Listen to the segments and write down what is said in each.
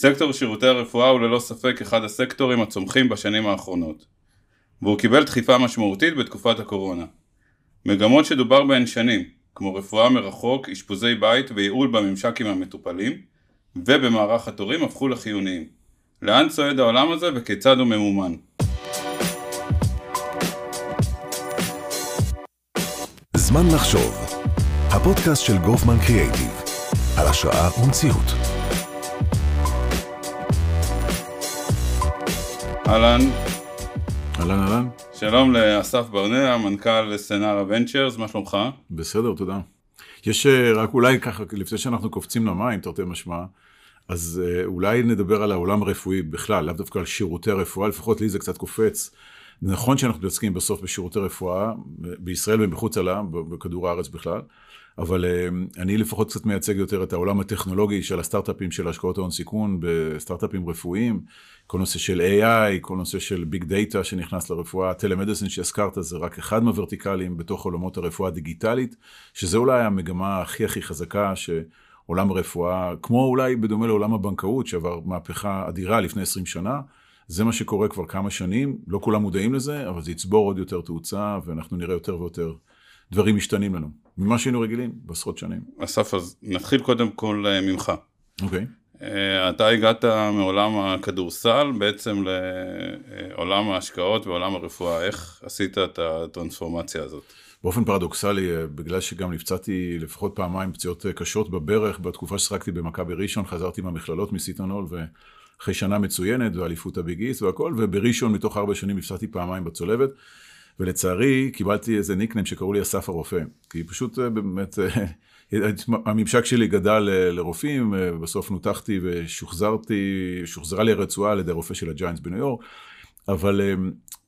סקטור שירותי הרפואה הוא ללא ספק אחד הסקטורים הצומחים בשנים האחרונות, והוא קיבל דחיפה משמעותית בתקופת הקורונה. מגמות שדובר בהן שנים, כמו רפואה מרחוק, אשפוזי בית וייעול בממשק עם המטופלים, ובמערך התורים הפכו לחיוניים. לאן צועד העולם הזה וכיצד הוא ממומן? זמן לחשוב, הפודקאסט של גופמן קריאייטיב, על השראה ומציאות. אהלן, אהלן אהלן, שלום לאסף ברנע, מנכ"ל סנארה ונצ'רס, מה שלומך? בסדר, תודה. יש אה, רק אולי ככה, לפני שאנחנו קופצים למים, תרתי משמע, אז אה, אולי נדבר על העולם הרפואי בכלל, לאו דווקא על שירותי הרפואה, לפחות לי זה קצת קופץ. נכון שאנחנו מתעסקים בסוף בשירותי רפואה, בישראל ומחוצה לה, בכדור הארץ בכלל, אבל אה, אני לפחות קצת מייצג יותר את העולם הטכנולוגי של הסטארט-אפים של השקעות ההון סיכון בסטארט-אפים רפואיים, כל נושא של AI, כל נושא של ביג דאטה שנכנס לרפואה, טלמדיסין שהזכרת זה רק אחד מהוורטיקלים בתוך עולמות הרפואה הדיגיטלית, שזה אולי המגמה הכי הכי חזקה שעולם הרפואה, כמו אולי בדומה לעולם הבנקאות שעבר מהפכה אדירה לפני 20 שנה, זה מה שקורה כבר כמה שנים, לא כולם מודעים לזה, אבל זה יצבור עוד יותר תאוצה ואנחנו נראה יותר ויותר דברים משתנים לנו, ממה שהיינו רגילים בעשרות שנים. אסף, אז נתחיל קודם כל אה, ממך. אוקיי. אה, אתה הגעת מעולם הכדורסל בעצם לעולם ההשקעות ועולם הרפואה, איך עשית את הטרנספורמציה הזאת? באופן פרדוקסלי, אה, בגלל שגם נפצעתי לפחות פעמיים פציעות קשות בברך, בתקופה ששחקתי במכבי ראשון, חזרתי מהמכללות מסיטונול, ואחרי שנה מצוינת, ואליפות הביגיסט והכל, ובראשון מתוך ארבע שנים נפצעתי פעמיים בצולבת. ולצערי קיבלתי איזה nickname שקראו לי אסף הרופא, כי פשוט אה, באמת אה, הממשק שלי גדל אה, לרופאים, בסוף נותחתי ושוחזרתי, שוחזרה לי הרצועה על ידי הרופא של הג'יינטס בניו יורק, אבל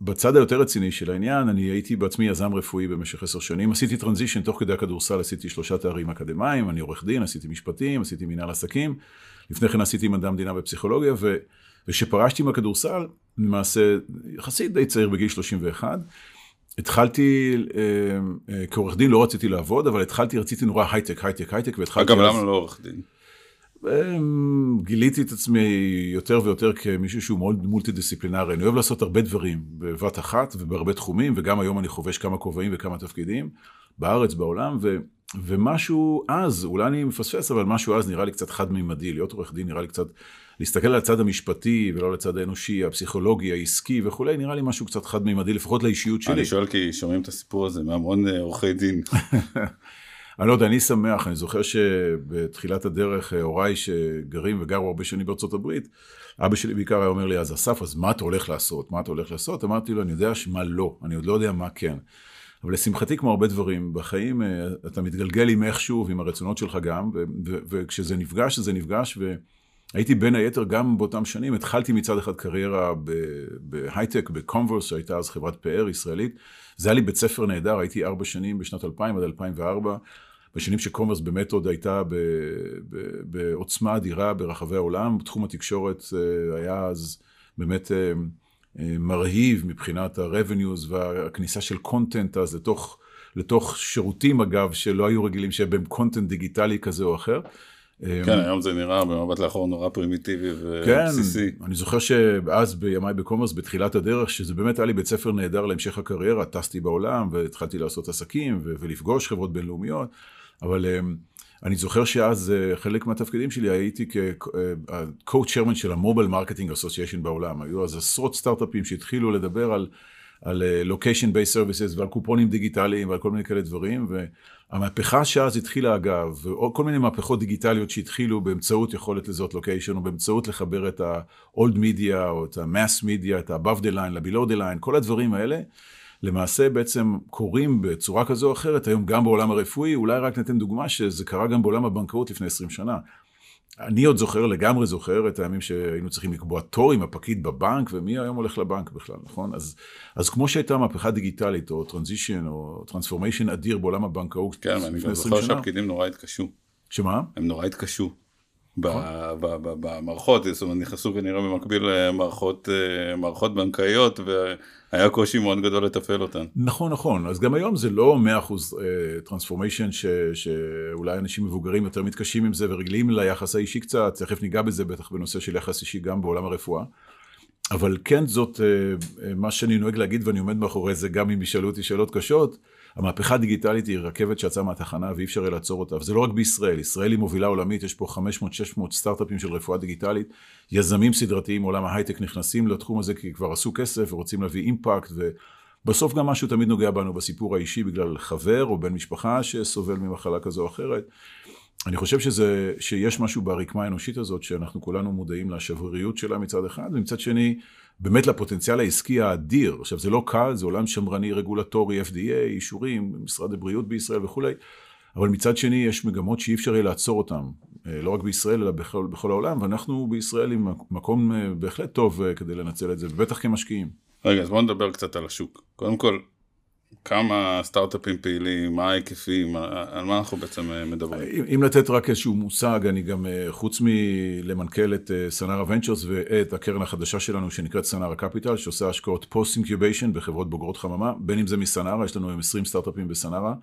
בצד היותר רציני של העניין, אני הייתי בעצמי יזם רפואי במשך עשר שנים, עשיתי transition תוך כדי הכדורסל, עשיתי שלושה תארים אקדמיים, אני עורך דין, עשיתי משפטים, עשיתי מנהל עסקים, לפני כן עשיתי מדע המדינה ופסיכולוגיה, ו... וכשפרשתי מהכדורסל, למעשה יחסית די צעיר בגיל 31, התחלתי אה, אה, כעורך דין, לא רציתי לעבוד, אבל התחלתי, רציתי נורא הייטק, הייטק, הייטק, והתחלתי... אגב, אז... למה לא עורך דין? אה, גיליתי את עצמי יותר ויותר כמישהו שהוא מאוד מולטי דיסציפלינרי. אני אוהב לעשות הרבה דברים בבת אחת ובהרבה תחומים, וגם היום אני חובש כמה כובעים וכמה תפקידים, בארץ, בעולם, ו, ומשהו אז, אולי אני מפספס, אבל משהו אז נראה לי קצת חד-מימדי. להיות עורך דין נראה לי קצת להסתכל על הצד המשפטי ולא על הצד האנושי, הפסיכולוגי, העסקי וכולי, נראה לי משהו קצת חד-מימדי, לפחות לאישיות שלי. אני שואל כי שומעים את הסיפור הזה מהמון אה, עורכי דין. אני לא יודע, אני שמח, אני זוכר שבתחילת הדרך אה, הוריי שגרים וגרו הרבה שנים בארצות הברית, אבא שלי בעיקר היה אומר לי, אז אסף, אז מה אתה הולך לעשות? מה אתה הולך לעשות? אמרתי לו, אני יודע מה לא, אני עוד לא יודע מה כן. אבל לשמחתי, כמו הרבה דברים בחיים, אה, אתה מתגלגל עם איכשהו ועם הרצונות שלך גם, וכשזה נפגש, זה נפגש, ו... הייתי בין היתר גם באותם שנים, התחלתי מצד אחד קריירה בהייטק, בקונברס, שהייתה אז חברת פאר ישראלית. זה היה לי בית ספר נהדר, הייתי ארבע שנים בשנת 2000 עד 2004, בשנים שקונברס באמת עוד הייתה בעוצמה אדירה ברחבי העולם. תחום התקשורת אה, היה אז באמת אה, אה, מרהיב מבחינת ה-revenues והכניסה של קונטנט אז לתוך, לתוך שירותים אגב, שלא היו רגילים שיהיה בהם content דיגיטלי כזה או אחר. כן, היום זה נראה במבט לאחור נורא פרימיטיבי ובסיסי. כן, אני זוכר שאז בימיי בקומברס, בתחילת הדרך, שזה באמת היה לי בית ספר נהדר להמשך הקריירה, טסתי בעולם והתחלתי לעשות עסקים ולפגוש חברות בינלאומיות, אבל אמ, אני זוכר שאז אה, חלק מהתפקידים שלי הייתי כ-co chairman של ה Mobile Marketing Association בעולם. היו אז עשרות סטארט-אפים שהתחילו לדבר על, על location based services ועל קופונים דיגיטליים ועל כל מיני כאלה דברים, המהפכה שאז התחילה אגב, וכל מיני מהפכות דיגיטליות שהתחילו באמצעות יכולת לזאת לוקיישן, או באמצעות לחבר את ה-old media, או את ה-mass media, את ה-above the line, ל-below the line, כל הדברים האלה, למעשה בעצם קורים בצורה כזו או אחרת, היום גם בעולם הרפואי, אולי רק ניתן דוגמה שזה קרה גם בעולם הבנקאות לפני 20 שנה. אני עוד זוכר, לגמרי זוכר, את הימים שהיינו צריכים לקבוע תור עם הפקיד בבנק, ומי היום הולך לבנק בכלל, נכון? אז, אז כמו שהייתה מהפכה דיגיטלית, או transition, או transformation אדיר בעולם הבנקאות כן, אני גם זוכר שהפקידים נורא התקשו. שמה? הם נורא התקשו. נכון. במערכות, זאת אומרת נכנסו כנראה במקביל למערכות מערכות בנקאיות והיה קושי מאוד גדול לתפעל אותן. נכון, נכון, אז גם היום זה לא 100% transformation שאולי אנשים מבוגרים יותר מתקשים עם זה ורגילים ליחס האישי קצת, תכף ניגע בזה בטח בנושא של יחס אישי גם בעולם הרפואה. אבל כן זאת מה שאני נוהג להגיד ואני עומד מאחורי זה גם אם ישאלו אותי שאלות קשות. המהפכה הדיגיטלית היא רכבת שיצאה מהתחנה ואי אפשר לעצור אותה, וזה לא רק בישראל, ישראל היא מובילה עולמית, יש פה 500-600 סטארט-אפים של רפואה דיגיטלית, יזמים סדרתיים מעולם ההייטק נכנסים לתחום הזה כי כבר עשו כסף ורוצים להביא אימפקט, ובסוף גם משהו תמיד נוגע בנו בסיפור האישי בגלל חבר או בן משפחה שסובל ממחלה כזו או אחרת. אני חושב שזה, שיש משהו ברקמה האנושית הזאת, שאנחנו כולנו מודעים לשבריריות שלה מצד אחד, ומצד שני, באמת לפוטנציאל העסקי האדיר. עכשיו, זה לא קל, זה עולם שמרני, רגולטורי, FDA, אישורים, משרד הבריאות בישראל וכולי, אבל מצד שני, יש מגמות שאי אפשר יהיה לעצור אותן, אה, לא רק בישראל, אלא בכל, בכל העולם, ואנחנו בישראל עם מקום אה, בהחלט טוב אה, כדי לנצל את זה, ובטח כמשקיעים. רגע, אז בואו נדבר קצת על השוק. קודם כל, כמה סטארט-אפים פעילים, מה ההיקפים, על מה אנחנו בעצם אה, מדברים? אם לתת רק איזשהו מושג, אני גם, אה, חוץ מלמנכ"ל את אה, סנארה Ventures ואת הקרן החדשה שלנו שנקראת סנארה Capital, שעושה השקעות post incubation בחברות בוגרות חממה, בין אם זה מסנארה, יש לנו היום 20 סטארט-אפים בסנארה,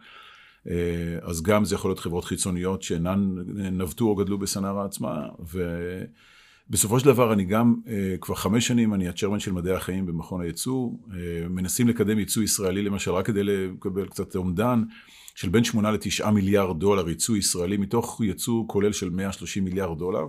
אז גם זה יכול להיות חברות חיצוניות שאינן נבטו או גדלו בסנארה עצמה, ו... בסופו של דבר אני גם, אה, כבר חמש שנים אני ה chairman של מדעי החיים במכון הייצוא, אה, מנסים לקדם ייצוא ישראלי למשל, רק כדי לקבל קצת אומדן של בין שמונה לתשעה מיליארד דולר ייצוא ישראלי, מתוך ייצוא כולל של 130 מיליארד דולר.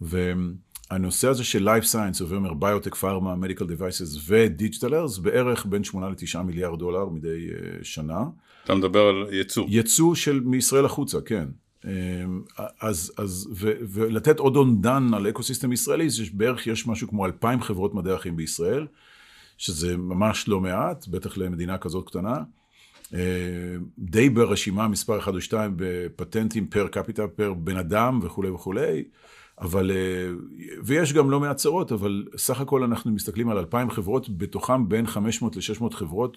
והנושא הזה של Life Science, הווה אומר ביוטק, פארמה, medical devices ו digital health, בערך בין שמונה לתשעה מיליארד דולר מדי אה, שנה. אתה מדבר על ייצוא. ייצוא של מישראל החוצה, כן. אמ, אז, אז, ו, ולתת עוד אומדן על אקוסיסטם ישראלי, זה בערך יש משהו כמו אלפיים חברות מדעי החיים בישראל, שזה ממש לא מעט, בטח למדינה כזאת קטנה. אמ, די ברשימה מספר 1 או 2 בפטנטים פר קפיטה, פר בן אדם וכולי וכולי, אבל, אה, ויש גם לא מעט צרות, אבל סך הכל אנחנו מסתכלים על אלפיים חברות, בתוכם בין 500 ל-600 חברות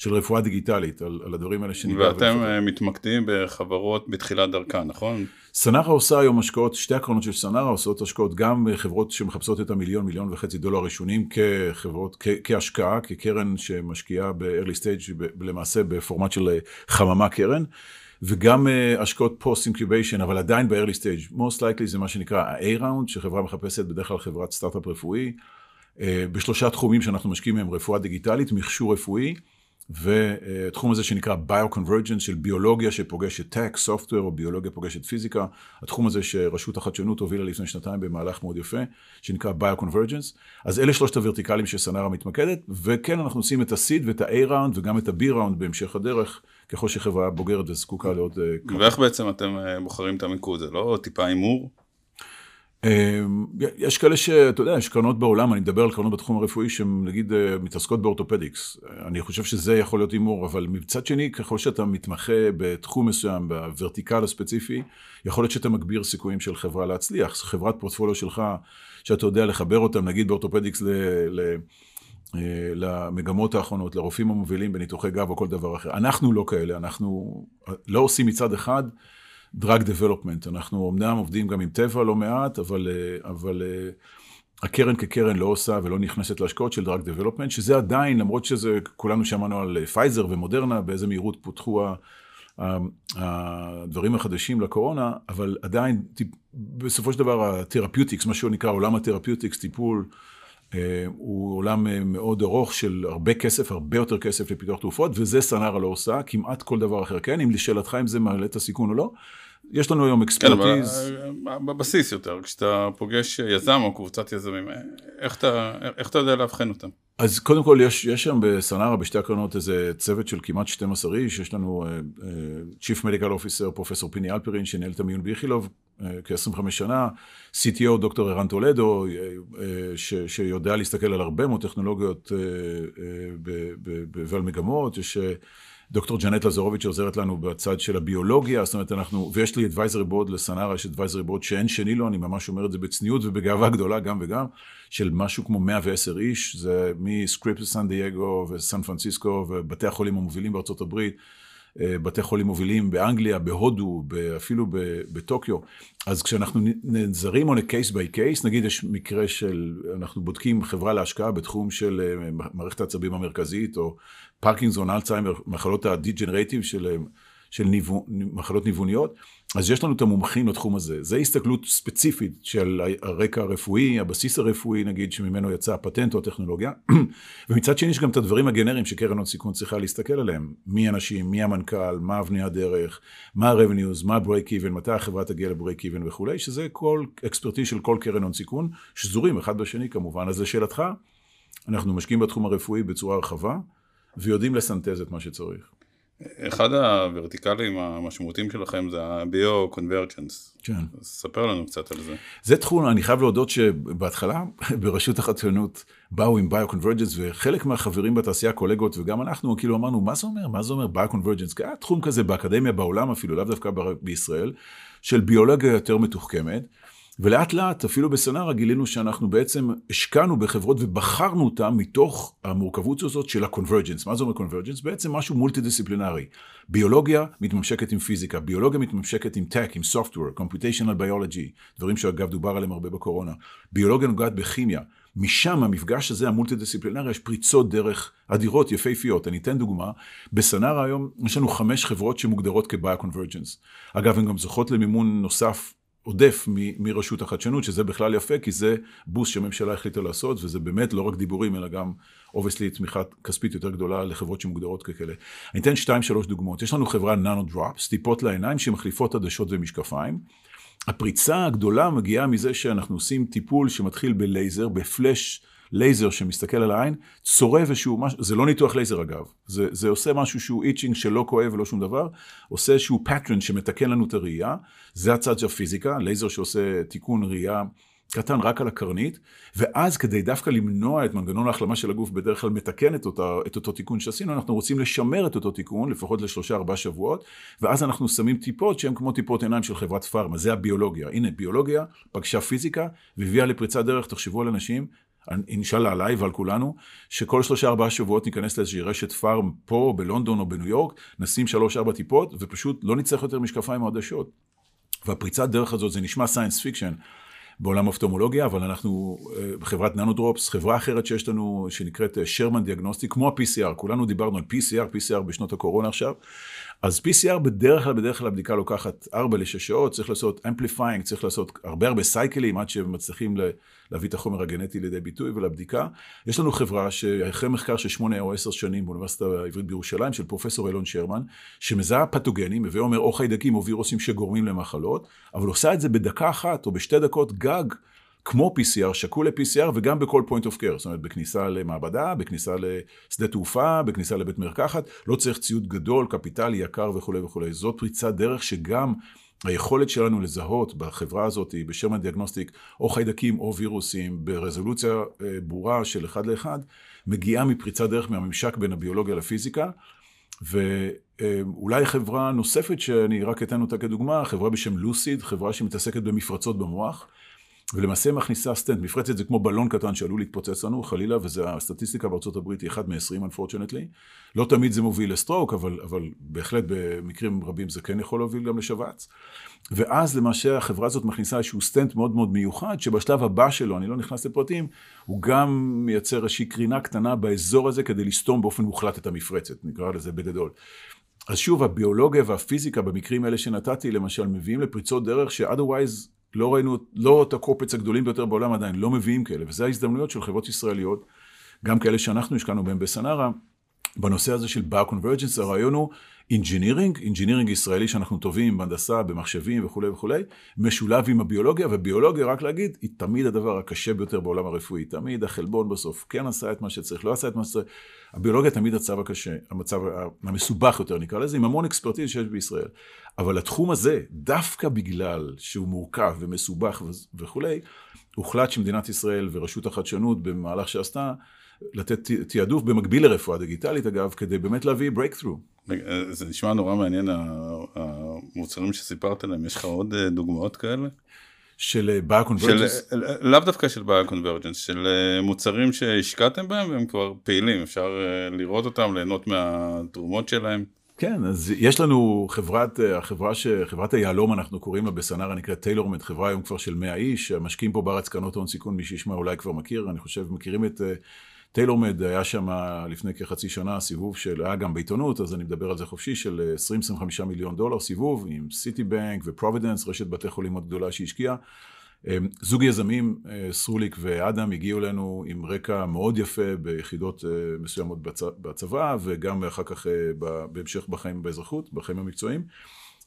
של רפואה דיגיטלית, על, על הדברים האלה שניגע. ואתם ולפחות. אה, מתמקדים בחברות בתחילת דרכן, נכון? סנארה עושה היום השקעות, שתי הקרנות של סנארה עושות השקעות גם בחברות שמחפשות את המיליון, מיליון וחצי דולר ראשונים כחברות, כ, כהשקעה, כקרן שמשקיעה ב-early stage, למעשה בפורמט של אה, חממה קרן. וגם uh, השקעות post incubation, אבל עדיין ב-early stage. most likely זה מה שנקרא ה-A-Round, שחברה מחפשת בדרך כלל חברת סטארט-אפ רפואי, uh, בשלושה תחומים שאנחנו משקיעים מהם, רפואה דיגיטלית, מכשור רפואי, והתחום הזה שנקרא Bioconvergence של ביולוגיה שפוגשת טק, software או ביולוגיה פוגשת פיזיקה, התחום הזה שרשות החדשנות הובילה לפני שנתיים במהלך מאוד יפה, שנקרא Bioconvergence. אז אלה שלושת הוורטיקלים שסנארה מתמקדת, וכן אנחנו עושים את ה-seed ואת ה-A-Round וגם את ה-B-Round בהמשך הדרך, ככל שחברה בוגרת וזקוקה לעוד... אה, ואיך בעצם אתם אה, בוחרים את המיקוד? זה לא טיפה הימור? אמ, יש כאלה שאתה יודע, יש קרנות בעולם, אני מדבר על קרנות בתחום הרפואי שהן נגיד אה, מתעסקות באורתופדיקס. אני חושב שזה יכול להיות הימור, אבל מצד שני, ככל שאתה מתמחה בתחום מסוים, בוורטיקל הספציפי, יכול להיות שאתה מגביר סיכויים של חברה להצליח. חברת פורטפוליו שלך, שאתה יודע לחבר אותם, נגיד באורתופדיקס ל... ל אה, למגמות האחרונות, לרופאים המובילים בניתוחי גב או כל דבר אחר. אנחנו לא כאלה, אנחנו לא עושים מצד אחד drug development. אנחנו אמנם עובדים גם עם טבע לא מעט, אבל, אה, אבל אה, הקרן כקרן לא עושה ולא נכנסת להשקעות של drug development, שזה עדיין, למרות שזה, כולנו שמענו על פייזר ומודרנה, באיזה מהירות פותחו הדברים החדשים לקורונה, אבל עדיין, בסופו של דבר, ה therapeutics, מה שהוא נקרא עולם ה therapeutics, טיפול, אה, הוא עולם מאוד ארוך של הרבה כסף, הרבה יותר כסף לפיתוח תרופות, וזה סנארה לא עושה, כמעט כל דבר אחר כן, אם לשאלתך אם זה מעלה את הסיכון או לא, יש לנו היום אקספרטיז. כן, אבל בבסיס יותר, כשאתה פוגש יזם או קבוצת יזמים, איך אתה, איך אתה יודע לאבחן אותם? אז קודם כל יש, יש שם בסנארה, בשתי הקרנות, איזה צוות של כמעט 12 איש, יש לנו uh, uh, Chief Medical Officer, פרופסור פיני אלפרין, שניהל את המיון באיכילוב uh, כ-25 שנה, CTO, דוקטור ערן טולדו, uh, uh, ש, שיודע להסתכל על הרבה מאוד טכנולוגיות uh, uh, ועל מגמות, יש... Uh, דוקטור ג'נט לזרוביץ' שעוזרת לנו בצד של הביולוגיה, זאת אומרת אנחנו, ויש לי advisory board לסנארה, יש advisory board שאין שני לו, אני ממש אומר את זה בצניעות ובגאווה גדולה גם וגם, של משהו כמו 110 איש, זה מסקריפט סן דייגו וסן פרנסיסקו ובתי החולים המובילים בארצות הברית, אה, בתי חולים מובילים באנגליה, בהודו, אפילו בטוקיו. אז כשאנחנו נעזרים on a case by case, נגיד יש מקרה של, אנחנו בודקים חברה להשקעה בתחום של אה, מערכת העצבים המרכזית, או פרקינגזון, אלצהיימר, מחלות הדיג'נרטיב של, של ניוו, מחלות ניווניות, אז יש לנו את המומחים לתחום הזה. זה הסתכלות ספציפית של הרקע הרפואי, הבסיס הרפואי נגיד, שממנו יצא הפטנט או הטכנולוגיה. ומצד שני יש גם את הדברים הגנריים שקרן הון סיכון צריכה להסתכל עליהם. מי אנשים, מי המנכ"ל, מה אבני הדרך, מה ה-revenues, מה ה-break even, מתי החברה תגיע ל-break even וכולי, שזה כל אקספרטיז של כל קרן הון סיכון, שזורים אחד בשני כמובן. אז לשאלתך, אנחנו משקיעים בתחום הרפואי בצורה רחבה, ויודעים לסנטז את מה שצריך. אחד הוורטיקלים המשמעותיים שלכם זה הביו-קונברג'נס. כן. ספר לנו קצת על זה. זה תחום, אני חייב להודות שבהתחלה, ברשות החדשנות, באו עם ביו-קונברג'נס, וחלק מהחברים בתעשייה, קולגות, וגם אנחנו, כאילו אמרנו, מה זה אומר? מה זה אומר ביו-קונברג'נס? כי היה תחום כזה באקדמיה בעולם אפילו, לאו דווקא בישראל, של ביולוגיה יותר מתוחכמת. ולאט לאט, אפילו בסנארה, גילינו שאנחנו בעצם השקענו בחברות ובחרנו אותן מתוך המורכבות הזאת של ה-convergence. מה זה אומר convergence? בעצם משהו מולטי דיסציפלינרי. ביולוגיה מתממשקת עם פיזיקה, ביולוגיה מתממשקת עם tech, עם software, computational biology, דברים שאגב דובר עליהם הרבה בקורונה. ביולוגיה נוגעת בכימיה. משם, המפגש הזה, המולטי דיסציפלינרי, יש פריצות דרך אדירות, יפהפיות. אני אתן דוגמה, בסנארה היום יש לנו חמש חברות שמוגדרות כ-Bio-Convergence. אגב, הן גם זוכות למימון נוסף עודף מ- מרשות החדשנות, שזה בכלל יפה, כי זה boost שהממשלה החליטה לעשות, וזה באמת לא רק דיבורים, אלא גם, obviously, תמיכה כספית יותר גדולה לחברות שמוגדרות ככאלה. אני אתן שתיים, שלוש דוגמאות. יש לנו חברה ננו דרופס, טיפות לעיניים שמחליפות עדשות ומשקפיים. הפריצה הגדולה מגיעה מזה שאנחנו עושים טיפול שמתחיל בלייזר, בפלאש לייזר שמסתכל על העין, צורב איזשהו משהו, זה לא ניתוח לייזר אגב, זה, זה עושה משהו שהוא etching שלא כואב ולא שום דבר, עושה איזשהו pattern שמתקן לנו את הראייה, זה הצד של הפיזיקה, לייזר שעושה תיקון ראייה קטן רק על הקרנית, ואז כדי דווקא למנוע את מנגנון ההחלמה של הגוף, בדרך כלל מתקן את, אותה, את אותו תיקון שעשינו, אנחנו רוצים לשמר את אותו תיקון, לפחות לשלושה ארבעה שבועות, ואז אנחנו שמים טיפות שהן כמו טיפות עיניים של חברת פארמה, זה הביולוגיה. הנה, ביולוגיה פגשה פיזיקה והביאה לפריצת דרך, תחשבו על אנשים אינשאללה עליי ועל כולנו, שכל שלושה ארבעה שבועות ניכנס לאיזושהי רשת פארם פה בלונדון או בניו יורק, נשים שלוש ארבע טיפות ופשוט לא נצטרך יותר משקפיים או עדשות. והפריצת דרך הזאת זה נשמע science fiction, בעולם האופתלמולוגיה, אבל אנחנו אה, בחברת ננודרופס, חברה אחרת שיש לנו, שנקראת שרמן Diagnostic, כמו ה-PCR, כולנו דיברנו על PCR, PCR בשנות הקורונה עכשיו, אז PCR בדרך כלל, בדרך כלל הבדיקה לוקחת 4 ל-6 שעות, צריך לעשות amplifying, צריך לעשות הרבה הרבה cycle ים עד שמצליחים להביא את החומר הגנטי לידי ביטוי ולבדיקה. יש לנו חברה שאחרי מחקר של 8 או 10 שנים באוניברסיטה העברית בירושלים, של פרופסור אילון שרמן, שמזהה פתוגנים, הווה אומר או חיידקים או וירוסים שגורמים למחלות, אבל עושה את זה בדקה אחת או בשתי דקות גג. כמו PCR, שקול ל-PCR וגם בכל point of care, זאת אומרת בכניסה למעבדה, בכניסה לשדה תעופה, בכניסה לבית מרקחת, לא צריך ציוד גדול, קפיטלי, יקר וכולי וכולי. זאת פריצת דרך שגם היכולת שלנו לזהות בחברה הזאת, בשרמן דיאגנוסטיק, או חיידקים או וירוסים, ברזולוציה אה, ברורה של אחד לאחד, מגיעה מפריצת דרך מהממשק בין הביולוגיה לפיזיקה. ואולי חברה נוספת שאני רק אתן אותה כדוגמה, חברה בשם לוסיד, חברה שמתעסקת במפרצות במוח. ולמעשה מכניסה סטנט, מפרצת זה כמו בלון קטן שעלול להתפוצץ לנו, חלילה, וזה הסטטיסטיקה בארצות הברית היא אחד מ-20 unfortunately. לא תמיד זה מוביל ל stroke, אבל, אבל בהחלט במקרים רבים זה כן יכול להוביל גם לשבץ. ואז למעשה החברה הזאת מכניסה איזשהו סטנט מאוד מאוד מיוחד, שבשלב הבא שלו, אני לא נכנס לפרטים, הוא גם מייצר איזושהי קרינה קטנה באזור הזה כדי לסתום באופן מוחלט את המפרצת, נקרא לזה בגדול. אז שוב, הביולוגיה והפיזיקה במקרים האלה שנתתי, למשל, מביאים לפריצות דרך ש-otherwise לא ראינו, לא את ה corporates הגדולים ביותר בעולם עדיין, לא מביאים כאלה, וזה ההזדמנויות של חברות ישראליות, גם כאלה שאנחנו השקענו בהם בסנארה, בנושא הזה של bio-convergence, הרעיון הוא engineering, engineering ישראלי שאנחנו טובים בהנדסה, במחשבים וכולי וכולי, משולב עם הביולוגיה, וביולוגיה, רק להגיד, היא תמיד הדבר הקשה ביותר בעולם הרפואי, תמיד החלבון בסוף כן עשה את מה שצריך, לא עשה את מה שצריך, הביולוגיה תמיד הצו הקשה, המצב המסובך יותר נקרא לזה, עם המון אקספרטיז שיש בישראל. אבל התחום הזה, דווקא בגלל שהוא מורכב ומסובך וכולי, הוחלט שמדינת ישראל ורשות החדשנות במהלך שעשתה, לתת תעדוף במקביל לרפואה דיגיטלית אגב, כדי באמת להביא breakthrough. זה נשמע נורא מעניין המוצרים שסיפרת עליהם, יש לך עוד אה, דוגמאות כאלה? של ביו-קונברג'נס? לאו דווקא של ביו-קונברג'נס, של אה, מוצרים שהשקעתם בהם והם כבר פעילים, אפשר אה, לראות אותם, ליהנות מהתרומות שלהם. כן, אז יש לנו חברת, החברה ש... חברת היהלום, אנחנו קוראים לה בסנארה, נקראת טיילורמנט, חברה היום כבר של 100 איש, המשקיעים פה בארץ קרנות הון סיכון, מי שישמע אולי כבר מכיר, אני חושב, מכירים את אה, טיילורמד, היה שם לפני כחצי שנה סיבוב של, היה גם בעיתונות, אז אני מדבר על זה חופשי, של 20-25 מיליון דולר סיבוב, עם סיטי בנק ופרובידנס, רשת בתי חולים מאוד גדולה שהשקיעה. אמ, זוג יזמים, אה, סרוליק ואדם, הגיעו אלינו עם רקע מאוד יפה ביחידות אה, מסוימות בצבא, וגם אחר כך אה, בהמשך בחיים באזרחות, בחיים המקצועיים.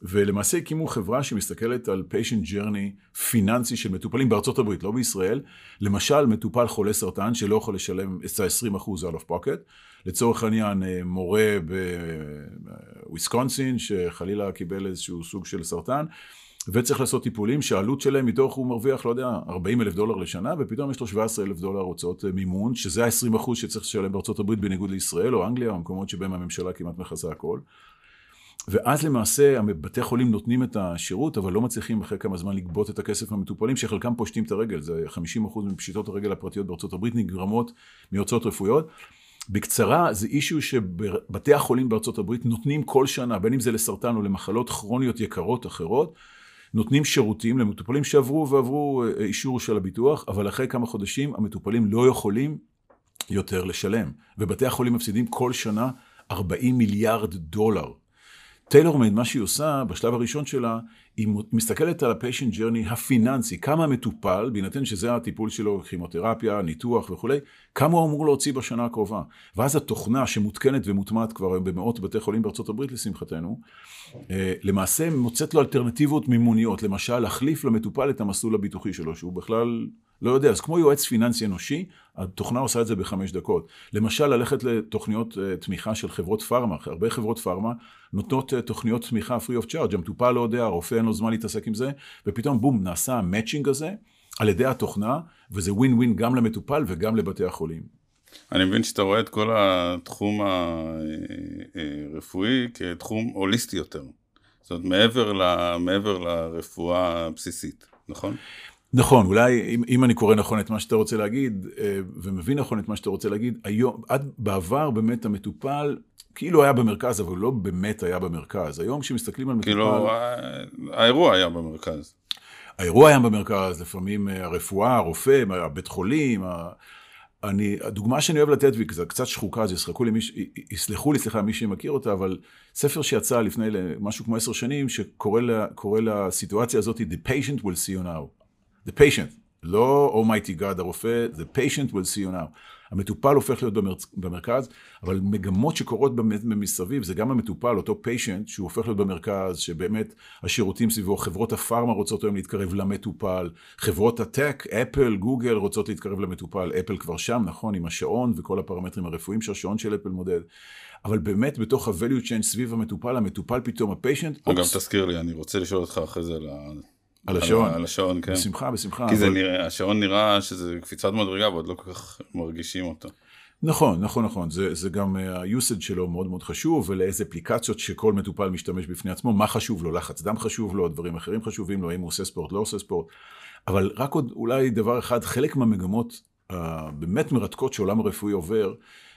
ולמעשה הקימו חברה שמסתכלת על patient journey פיננסי של מטופלים בארצות הברית, לא בישראל. למשל, מטופל חולה סרטן שלא יכול לשלם את ה-20% out of pocket. לצורך העניין, מורה בוויסקונסין, שחלילה קיבל איזשהו סוג של סרטן, וצריך לעשות טיפולים שהעלות שלהם מתוך הוא מרוויח, לא יודע, 40 אלף דולר לשנה, ופתאום יש לו 17 אלף דולר הוצאות אה, מימון, שזה ה-20 אחוז שצריך לשלם בארצות הברית בניגוד לישראל או אנגליה, או המקומות שבהם הממשלה כמעט מכסה הכל. ואז למעשה בתי חולים נותנים את השירות, אבל לא מצליחים אחרי כמה זמן לגבות את הכסף מהמטופלים, שחלקם פושטים את הרגל, זה 50% מפשיטות הרגל הפרטיות בארצות הברית נגרמות מהוצאות רפואיות. בקצרה, זה אישיו שבתי החולים בארצות הברית נותנים כל שנה, בין אם זה לסרטן או למחלות כרוניות יקרות אחרות, נותנים שירותים למטופלים שעברו ועברו אה, אישור של הביטוח, אבל אחרי כמה חודשים המטופלים לא יכולים יותר לשלם. ובתי החולים מפסידים כל שנה 40 מיליארד דולר. טיילורמד, מה שהיא עושה בשלב הראשון שלה, היא מסתכלת על ה-patient journey הפיננסי, כמה מטופל, בהינתן שזה הטיפול שלו, כימותרפיה, ניתוח וכולי, כמה הוא אמור להוציא בשנה הקרובה. ואז התוכנה שמותקנת ומוטמעת כבר היום במאות בתי חולים בארצות הברית, לשמחתנו, אה, למעשה מוצאת לו אלטרנטיבות מימוניות, למשל להחליף למטופל את המסלול הביטוחי שלו, שהוא בכלל לא יודע, אז כמו יועץ פיננסי אנושי, התוכנה עושה את זה בחמש דקות. למשל, ללכת לתוכניות uh, תמיכה של חברות פארמה, הרבה חברות פארמה נותנות uh, תוכניות תמיכה free of charge, המטופל לא יודע, הרופא אין לו זמן להתעסק עם זה, ופתאום בום, נעשה המצ'ינג הזה על ידי התוכנה, וזה ווין ווין גם למטופל וגם לבתי החולים. אני מבין שאתה רואה את כל התחום הרפואי כתחום הוליסטי יותר. זאת אומרת, מעבר, ל, מעבר לרפואה הבסיסית, נכון? נכון, אולי אם, אם אני קורא נכון את מה שאתה רוצה להגיד, אה, ומבין נכון את מה שאתה רוצה להגיד, היום, עד בעבר באמת המטופל כאילו היה במרכז, אבל לא באמת היה במרכז. היום כשמסתכלים על מטופל... כאילו, האירוע היה במרכז. האירוע היה במרכז, לפעמים אה, הרפואה, הרופא, הבית חולים, אני, הדוגמה שאני אוהב לתת, והיא קצת שחוקה, אז יסלחו לי, מיש, יסלחו לי, סליחה, מי שמכיר אותה, אבל ספר שיצא לפני משהו כמו עשר שנים, שקורא לסיטואציה הזאת, The patient will see you now. The patient, לא Almighty God הרופא, the patient will see you now. המטופל הופך להיות במרכז, במרכז, אבל מגמות שקורות מסביב, זה גם המטופל, אותו patient, שהוא הופך להיות במרכז, שבאמת השירותים סביבו, חברות הפארמה רוצות היום להתקרב למטופל, חברות הטק, אפל, גוגל רוצות להתקרב למטופל, אפל כבר שם, נכון, עם השעון וכל הפרמטרים הרפואיים שהשעון של אפל מודד. אבל באמת בתוך ה-value chain סביב המטופל, המטופל פתאום, הפיישנט... אגב, תזכיר לי, אני רוצה לשאול אותך אחרי זה על על השעון. על השעון, כן. בשמחה, בשמחה. כי אבל... נראה, השעון נראה שזה קפיצת מדרגה ועוד לא כל כך מרגישים אותו. נכון, נכון, נכון. זה, זה גם אה, ה-usage שלו מאוד מאוד חשוב, ולאיזה אפליקציות שכל מטופל משתמש בפני עצמו, מה חשוב לו, לחץ דם חשוב לו, דברים אחרים חשובים לו, האם הוא עושה ספורט, לא עושה ספורט. אבל רק עוד אולי דבר אחד, חלק מהמגמות הבאמת מרתקות שעולם הרפואי עובר,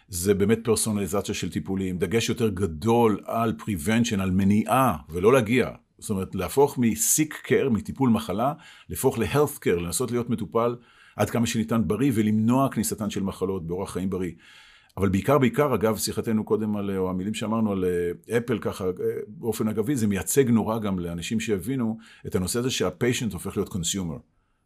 זה באמת פרסונליזציה של טיפולים, דגש יותר גדול על prevention, על מניעה, ולא להגיע. זאת אומרת, להפוך מ-sick care, מטיפול מחלה, להפוך ל-health care, לנסות להיות מטופל עד כמה שניתן בריא ולמנוע כניסתן של מחלות באורח חיים בריא. אבל בעיקר, בעיקר, אגב, שיחתנו קודם על, או המילים שאמרנו על אפל אה, ככה, אה, באופן אגבי, זה מייצג נורא גם לאנשים שיבינו את הנושא הזה שה-patient הופך להיות consumer.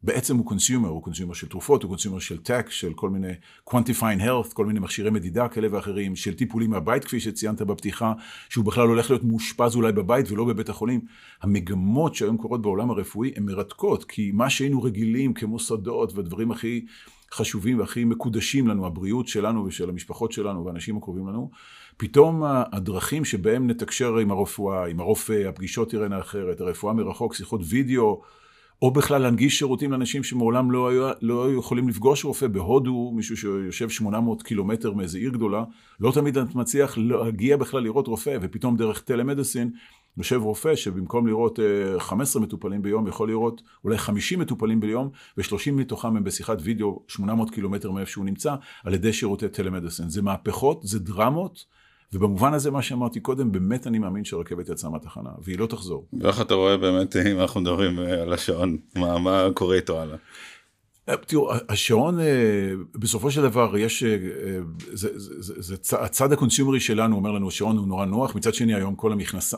בעצם הוא consumer, הוא consumer של תרופות, הוא consumer של tech, של כל מיני quantifying health, כל מיני מכשירי מדידה כאלה ואחרים, של טיפולים מהבית, כפי שציינת בפתיחה, שהוא בכלל הולך להיות מאושפז אולי בבית ולא בבית החולים. המגמות שהיום קורות בעולם הרפואי הן מרתקות, כי מה שהיינו רגילים כמוסדות והדברים הכי חשובים והכי מקודשים לנו, הבריאות שלנו ושל המשפחות שלנו והאנשים הקרובים לנו, פתאום הדרכים שבהם נתקשר עם הרפואה, עם הרופא, הפגישות תראינה אחרת, הרפואה מרחוק, שיחות וידאו, או בכלל להנגיש שירותים לאנשים שמעולם לא היו, לא היו יכולים לפגוש רופא בהודו, מישהו שיושב 800 קילומטר מאיזה עיר גדולה, לא תמיד אתה מצליח להגיע בכלל לראות רופא, ופתאום דרך טלמדיסין יושב רופא שבמקום לראות 15 אה, מטופלים ביום, יכול לראות אולי 50 מטופלים ביום, ו-30 מתוכם הם בשיחת וידאו 800 קילומטר מאיפה שהוא נמצא, על ידי שירותי טלמדיסין. זה מהפכות, זה דרמות. ובמובן הזה, מה שאמרתי קודם, באמת אני מאמין שהרכבת יצאה מהתחנה, והיא לא תחזור. ואיך אתה רואה באמת, אם אנחנו מדברים על השעון, מה, מה קורה איתו הלאה? תראו, השעון, אה, בסופו של דבר, יש, אה, זה, זה, זה, זה, הצד ה-consumerי שלנו אומר לנו, השעון הוא נורא נוח, מצד שני היום כל המכנס,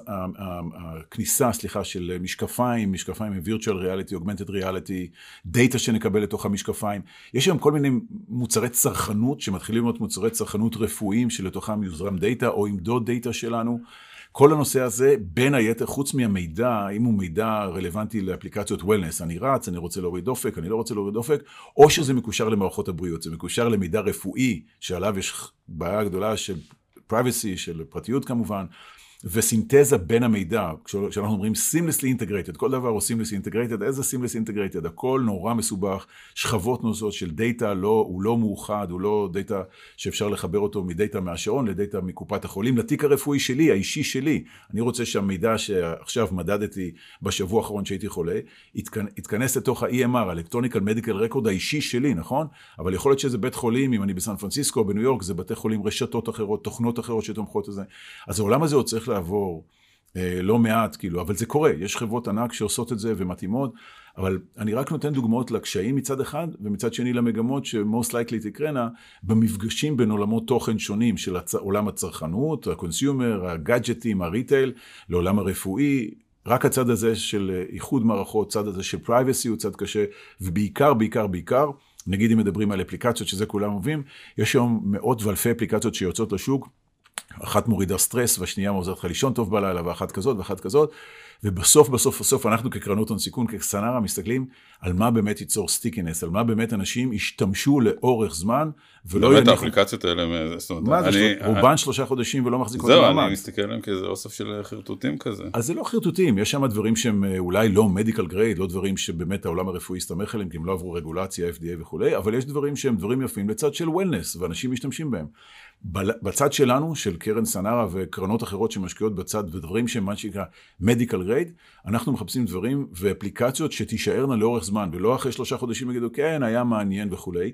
הכניסה, סליחה, של משקפיים, משקפיים עם virtual reality, augmented reality, דאטה שנקבל לתוך המשקפיים, יש היום כל מיני מוצרי צרכנות שמתחילים להיות מוצרי צרכנות רפואיים שלתוכם יוזרם דאטה או עמדות דאטה שלנו. כל הנושא הזה, בין היתר, חוץ מהמידע, אם הוא מידע רלוונטי לאפליקציות wellness, אני רץ, אני רוצה להוריד דופק, אני לא רוצה להוריד דופק, או שזה מקושר למערכות הבריאות, זה מקושר למידע רפואי, שעליו יש בעיה גדולה של privacy, של פרטיות כמובן, וסינתזה בין המידע, כשאנחנו אומרים seamlessly integrated, כל דבר הוא seamlessly integrated, איזה seamless integrated, הכל נורא מסובך, שכבות נוסעות של דאטה, לא, הוא לא מאוחד, הוא לא דאטה שאפשר לחבר אותו מדאטה מהשעון לדאטה מקופת החולים, לתיק הרפואי שלי, האישי שלי. אני רוצה שהמידע שעכשיו מדדתי בשבוע האחרון שהייתי חולה, יתכנס לתוך ה-EMR, ה-Electronical Medical Record האישי שלי, נכון? אבל יכול להיות שזה בית חולים, אם אני בסן פרנסיסקו, בניו יורק, זה בתי חולים, רשתות אחרות, תוכנות אחרות שתומכות את זה. אז העולם הזה עוד צריך לעבור אה, לא מעט, כאילו, אבל זה קורה, יש חברות ענק שעושות את זה ומתאימות, אבל אני רק נותן דוגמאות לקשיים מצד אחד, ומצד שני למגמות ש-most likely תקרנה במפגשים בין עולמות תוכן שונים של הצ... עולם הצרכנות, ה-consumer, הגאדג'טים, ה-retail, לעולם הרפואי. רק הצד הזה של איחוד מערכות, צד הזה של privacy הוא צד קשה, ובעיקר, בעיקר, בעיקר, נגיד אם מדברים על אפליקציות, שזה כולם אוהבים, יש היום מאות ואלפי אפליקציות שיוצאות לשוק, אחת מורידה סטרס והשנייה עוזרת לך לישון טוב בלילה ואחת כזאת ואחת כזאת ובסוף בסוף בסוף אנחנו כקרנות הון סיכון כסנארה מסתכלים על מה באמת ייצור stickiness על מה באמת אנשים ישתמשו לאורך זמן ולא באמת האפליקציות האלה זאת אומרת, מה זה רובן שלושה חודשים ולא מחזיקות זהו אני מסתכל עליהם כאיזה אוסף של חרטוטים כזה. אז זה לא חרטוטים יש שם דברים שהם אה, אולי לא medical grade לא דברים שבאמת העולם הרפואי הסתמך עליהם כי הם לא עברו רגולציה FDA וכולי אבל יש דברים שהם דברים יפים לצד של wellness ואנשים משתמשים בהם בצד שלנו, של קרן סנארה וקרנות אחרות שמשקיעות בצד, ודברים שהם מה שנקרא מדיקל גרייד, אנחנו מחפשים דברים ואפליקציות שתישארנה לאורך זמן, ולא אחרי שלושה חודשים יגידו, כן, היה מעניין וכולי.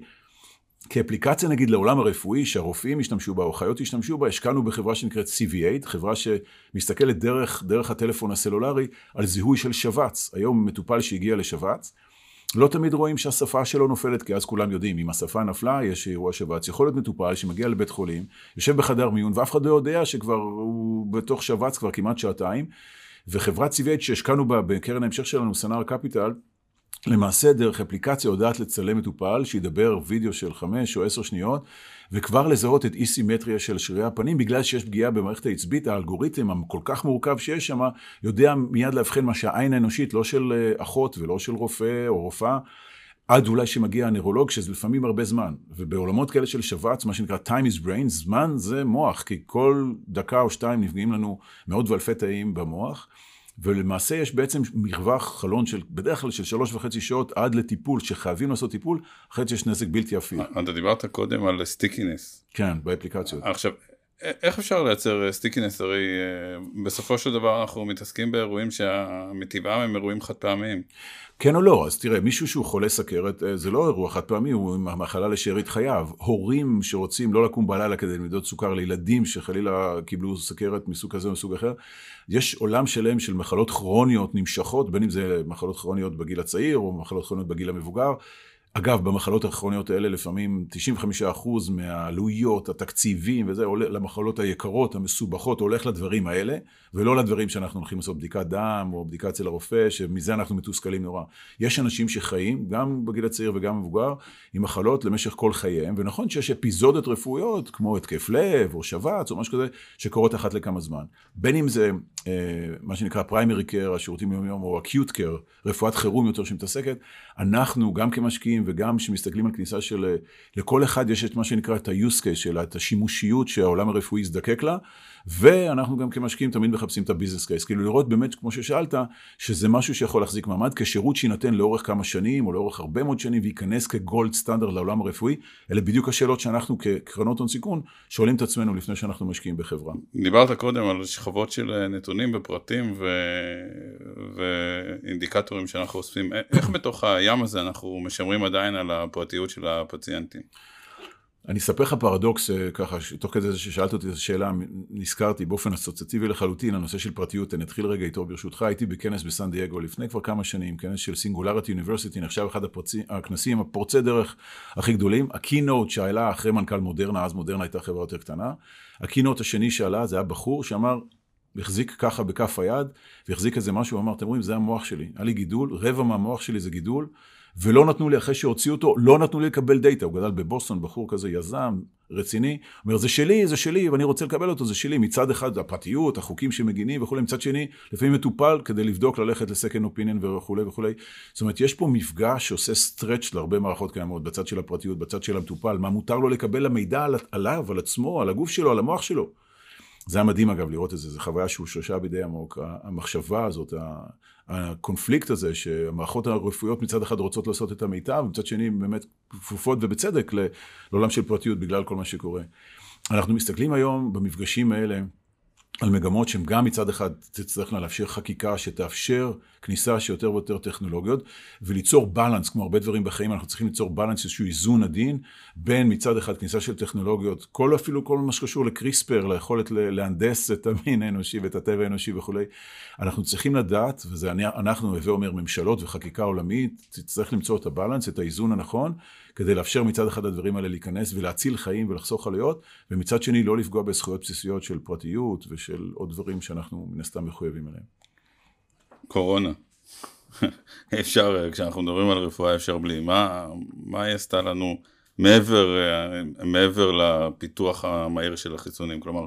כאפליקציה נגיד לעולם הרפואי, שהרופאים השתמשו בה, או חיות השתמשו בה, השקענו בחברה שנקראת CV8, חברה שמסתכלת דרך, דרך הטלפון הסלולרי על זיהוי של שבץ. היום מטופל שהגיע לשבץ, לא תמיד רואים שהשפה שלו נופלת, כי אז כולם יודעים, אם השפה נפלה, יש אירוע שבץ. יכול להיות מטופל שמגיע לבית חולים, יושב בחדר מיון, ואף אחד לא יודע שכבר הוא בתוך שבץ כבר כמעט שעתיים, וחברת סיבייט שהשקענו בה בקרן ההמשך שלנו, סנארה קפיטל, למעשה דרך אפליקציה יודעת לצלם מטופל שידבר וידאו של חמש או עשר שניות וכבר לזהות את אי סימטריה של שרירי הפנים בגלל שיש פגיעה במערכת העצבית, האלגוריתם הכל כך מורכב שיש שם יודע מיד לאבחן מה שהעין האנושית, לא של אה, אחות ולא של רופא או רופאה, עד אולי שמגיע הנוירולוג, שזה לפעמים הרבה זמן. ובעולמות כאלה של שבץ, מה שנקרא time is brain, זמן זה מוח, כי כל דקה או שתיים נפגעים לנו מאות ואלפי תאים במוח. ולמעשה יש בעצם מרווח חלון של, בדרך כלל של שלוש וחצי שעות עד לטיפול, שחייבים לעשות טיפול, אחרת שיש נזק בלתי הפיך. אתה דיברת קודם על stickiness. כן, באפליקציות. עכשיו, איך אפשר לייצר stickiness? הרי אה, בסופו של דבר אנחנו מתעסקים באירועים שמטבעם הם אירועים חד פעמיים. כן או לא, אז תראה, מישהו שהוא חולה סכרת, אה, זה לא אירוע חד פעמי, הוא עם המחלה לשארית חייו. הורים שרוצים לא לקום בלילה כדי למדוד סוכר לילדים שחלילה קיבלו סכרת מסוג כזה או מסוג אחר, יש עולם שלם של מחלות כרוניות נמשכות, בין אם זה מחלות כרוניות בגיל הצעיר או מחלות כרוניות בגיל המבוגר, אגב, במחלות הכרוניות האלה לפעמים 95% מהעלויות, התקציבים וזה, עולה למחלות היקרות, המסובכות, הולך לדברים האלה, ולא לדברים שאנחנו הולכים לעשות בדיקת דם או בדיקה אצל הרופא, שמזה אנחנו מתוסכלים נורא. יש אנשים שחיים, גם בגיל הצעיר וגם מבוגר, עם מחלות למשך כל חייהם, ונכון שיש אפיזודות רפואיות, כמו התקף לב או שבץ או משהו כזה, שקורות אחת לכמה זמן. בין אם זה מה שנקרא primary care, השירותים יום יום, או acute care, רפואת חירום יותר שמתעסקת, אנחנו גם כמשקיעים וגם כשמסתכלים על כניסה של... לכל אחד יש את מה שנקרא את ה-use case שלה, את השימושיות שהעולם הרפואי יזדקק לה, ואנחנו גם כמשקיעים תמיד מחפשים את ה-business case, כאילו לראות באמת, כמו ששאלת, שזה משהו שיכול להחזיק מעמד כשירות שיינתן לאורך כמה שנים, או לאורך הרבה מאוד שנים, וייכנס כגולד סטנדרט לעולם הרפואי, אלה בדיוק השאלות שאנחנו כקרנות הון סיכון שואלים את עצמנו לפני שאנחנו משקיעים בחברה. דיברת קודם על שכבות של נתונים ופרטים ו... ואינדיקטורים שאנחנו אוספים, איך בתוך הים הזה אנחנו משמרים עדיין על הפרטיות של הפציינטים? אני אספר לך פרדוקס, אה, ככה, תוך כדי זה ששאלת אותי את השאלה, נזכרתי באופן אסוציאטיבי לחלוטין, הנושא של פרטיות, אני אתחיל רגע איתו ברשותך, הייתי בכנס בסן דייגו לפני כבר כמה שנים, כנס של סינגולריטי אוניברסיטי, נחשב אחד הפרצי, הכנסים הפורצי דרך הכי גדולים, ה-keynote שעלה אחרי מנכ"ל מודרנה, אז מודרנה הייתה חברה יותר קטנה, ה-keynote השני שעלה זה היה בחור שאמר, החזיק ככה בכף היד, והחזיק איזה משהו, אמר, אתם רואים, זה המוח שלי, היה לי גידול, רבע מהמוח שלי זה גידול, ולא נתנו לי, אחרי שהוציאו אותו, לא נתנו לי לקבל דאטה. הוא גדל בבוסטון, בחור כזה יזם, רציני, אומר, זה שלי, זה שלי, ואני רוצה לקבל אותו, זה שלי. מצד אחד, הפרטיות, החוקים שמגינים וכולי, מצד שני, לפעמים מטופל כדי לבדוק, ללכת ל-second opinion וכולי וכולי. זאת אומרת, יש פה מפגש שעושה stretch להרבה מערכות קיימות, בצד של הפרטיות, בצד של המטופל, מה מותר לו לקבל למידע עליו, על עצמו, על הגוף שלו, על המוח שלו. זה היה מדהים אגב לראות את זה, זו חוויה שהוא שושע בידי עמוק. המחשבה הזאת, הקונפליקט הזה, שהמערכות הרפואיות מצד אחד רוצות לעשות את המיטב, ומצד שני באמת כפופות ובצדק לעולם של פרטיות בגלל כל מה שקורה. אנחנו מסתכלים היום במפגשים האלה על מגמות שהן גם מצד אחד תצטרכנה לאפשר חקיקה שתאפשר כניסה של יותר ויותר טכנולוגיות וליצור בלנס, כמו הרבה דברים בחיים, אנחנו צריכים ליצור בלנס, איזשהו איזון עדין בין מצד אחד כניסה של טכנולוגיות, כל אפילו כל מה שקשור לקריספר, ליכולת להנדס את המין האנושי ואת הטבע האנושי וכולי. אנחנו צריכים לדעת, וזה אנחנו, הווה אומר ממשלות וחקיקה עולמית, תצטרך למצוא את הבלנס, את האיזון הנכון, כדי לאפשר מצד אחד הדברים האלה להיכנס ולהציל חיים ולחסוך עלויות, ומצד שני לא לפגוע בזכויות בסיסיות של פרטיות ושל עוד דברים שאנחנו מן הסתם מחויבים אליהם. קורונה. אפשר, כשאנחנו מדברים על רפואה אפשר בלי, מה, מה היא עשתה לנו מעבר, מעבר לפיתוח המהיר של החיסונים, כלומר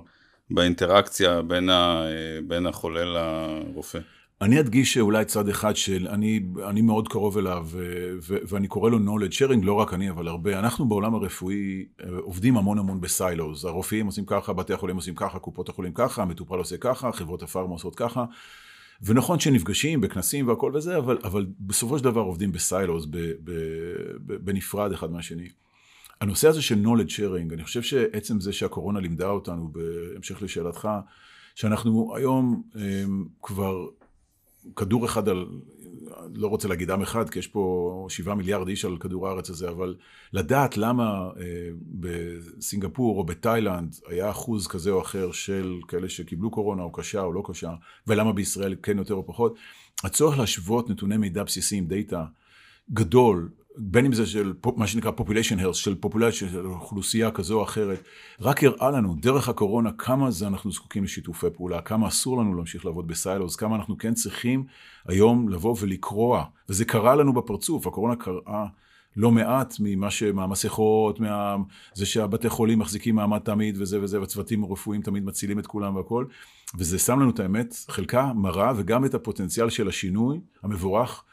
באינטראקציה בין, ה, בין החולה לרופא? אני אדגיש שאולי צד אחד של, אני, אני מאוד קרוב אליו, ו, ו, ואני קורא לו knowledge sharing, לא רק אני, אבל הרבה. אנחנו בעולם הרפואי אה, עובדים המון המון בסיילוז. הרופאים עושים ככה, בתי החולים עושים ככה, קופות החולים ככה, המטופל עושה ככה, חברות הפארמה עושות ככה. ונכון שנפגשים בכנסים והכל וזה, אבל, אבל בסופו של דבר עובדים בסיילוז, ב, ב, ב, בנפרד אחד מהשני. הנושא הזה של knowledge sharing, אני חושב שעצם זה שהקורונה לימדה אותנו, בהמשך לשאלתך, שאנחנו היום um, כבר כדור אחד על, לא רוצה להגיד עם אחד, כי יש פה שבעה מיליארד איש על כדור הארץ הזה, אבל לדעת למה אה, בסינגפור או בתאילנד היה אחוז כזה או אחר של כאלה שקיבלו קורונה או קשה או לא קשה, ולמה בישראל כן יותר או פחות, הצורך להשוות נתוני מידע בסיסיים, דאטה, גדול, בין אם זה של מה שנקרא population health, של פופולציה של אוכלוסייה כזו או אחרת, רק הראה לנו דרך הקורונה כמה זה אנחנו זקוקים לשיתופי פעולה, כמה אסור לנו להמשיך לעבוד בסיילוס, כמה אנחנו כן צריכים היום לבוא ולקרוע, וזה קרה לנו בפרצוף, הקורונה קראה לא מעט ממה ש... מהמסכות, מה... זה שהבתי חולים מחזיקים מעמד תמיד וזה וזה, והצוותים הרפואיים תמיד מצילים את כולם והכל, וזה שם לנו את האמת, חלקה מראה, וגם את הפוטנציאל של השינוי המבורך.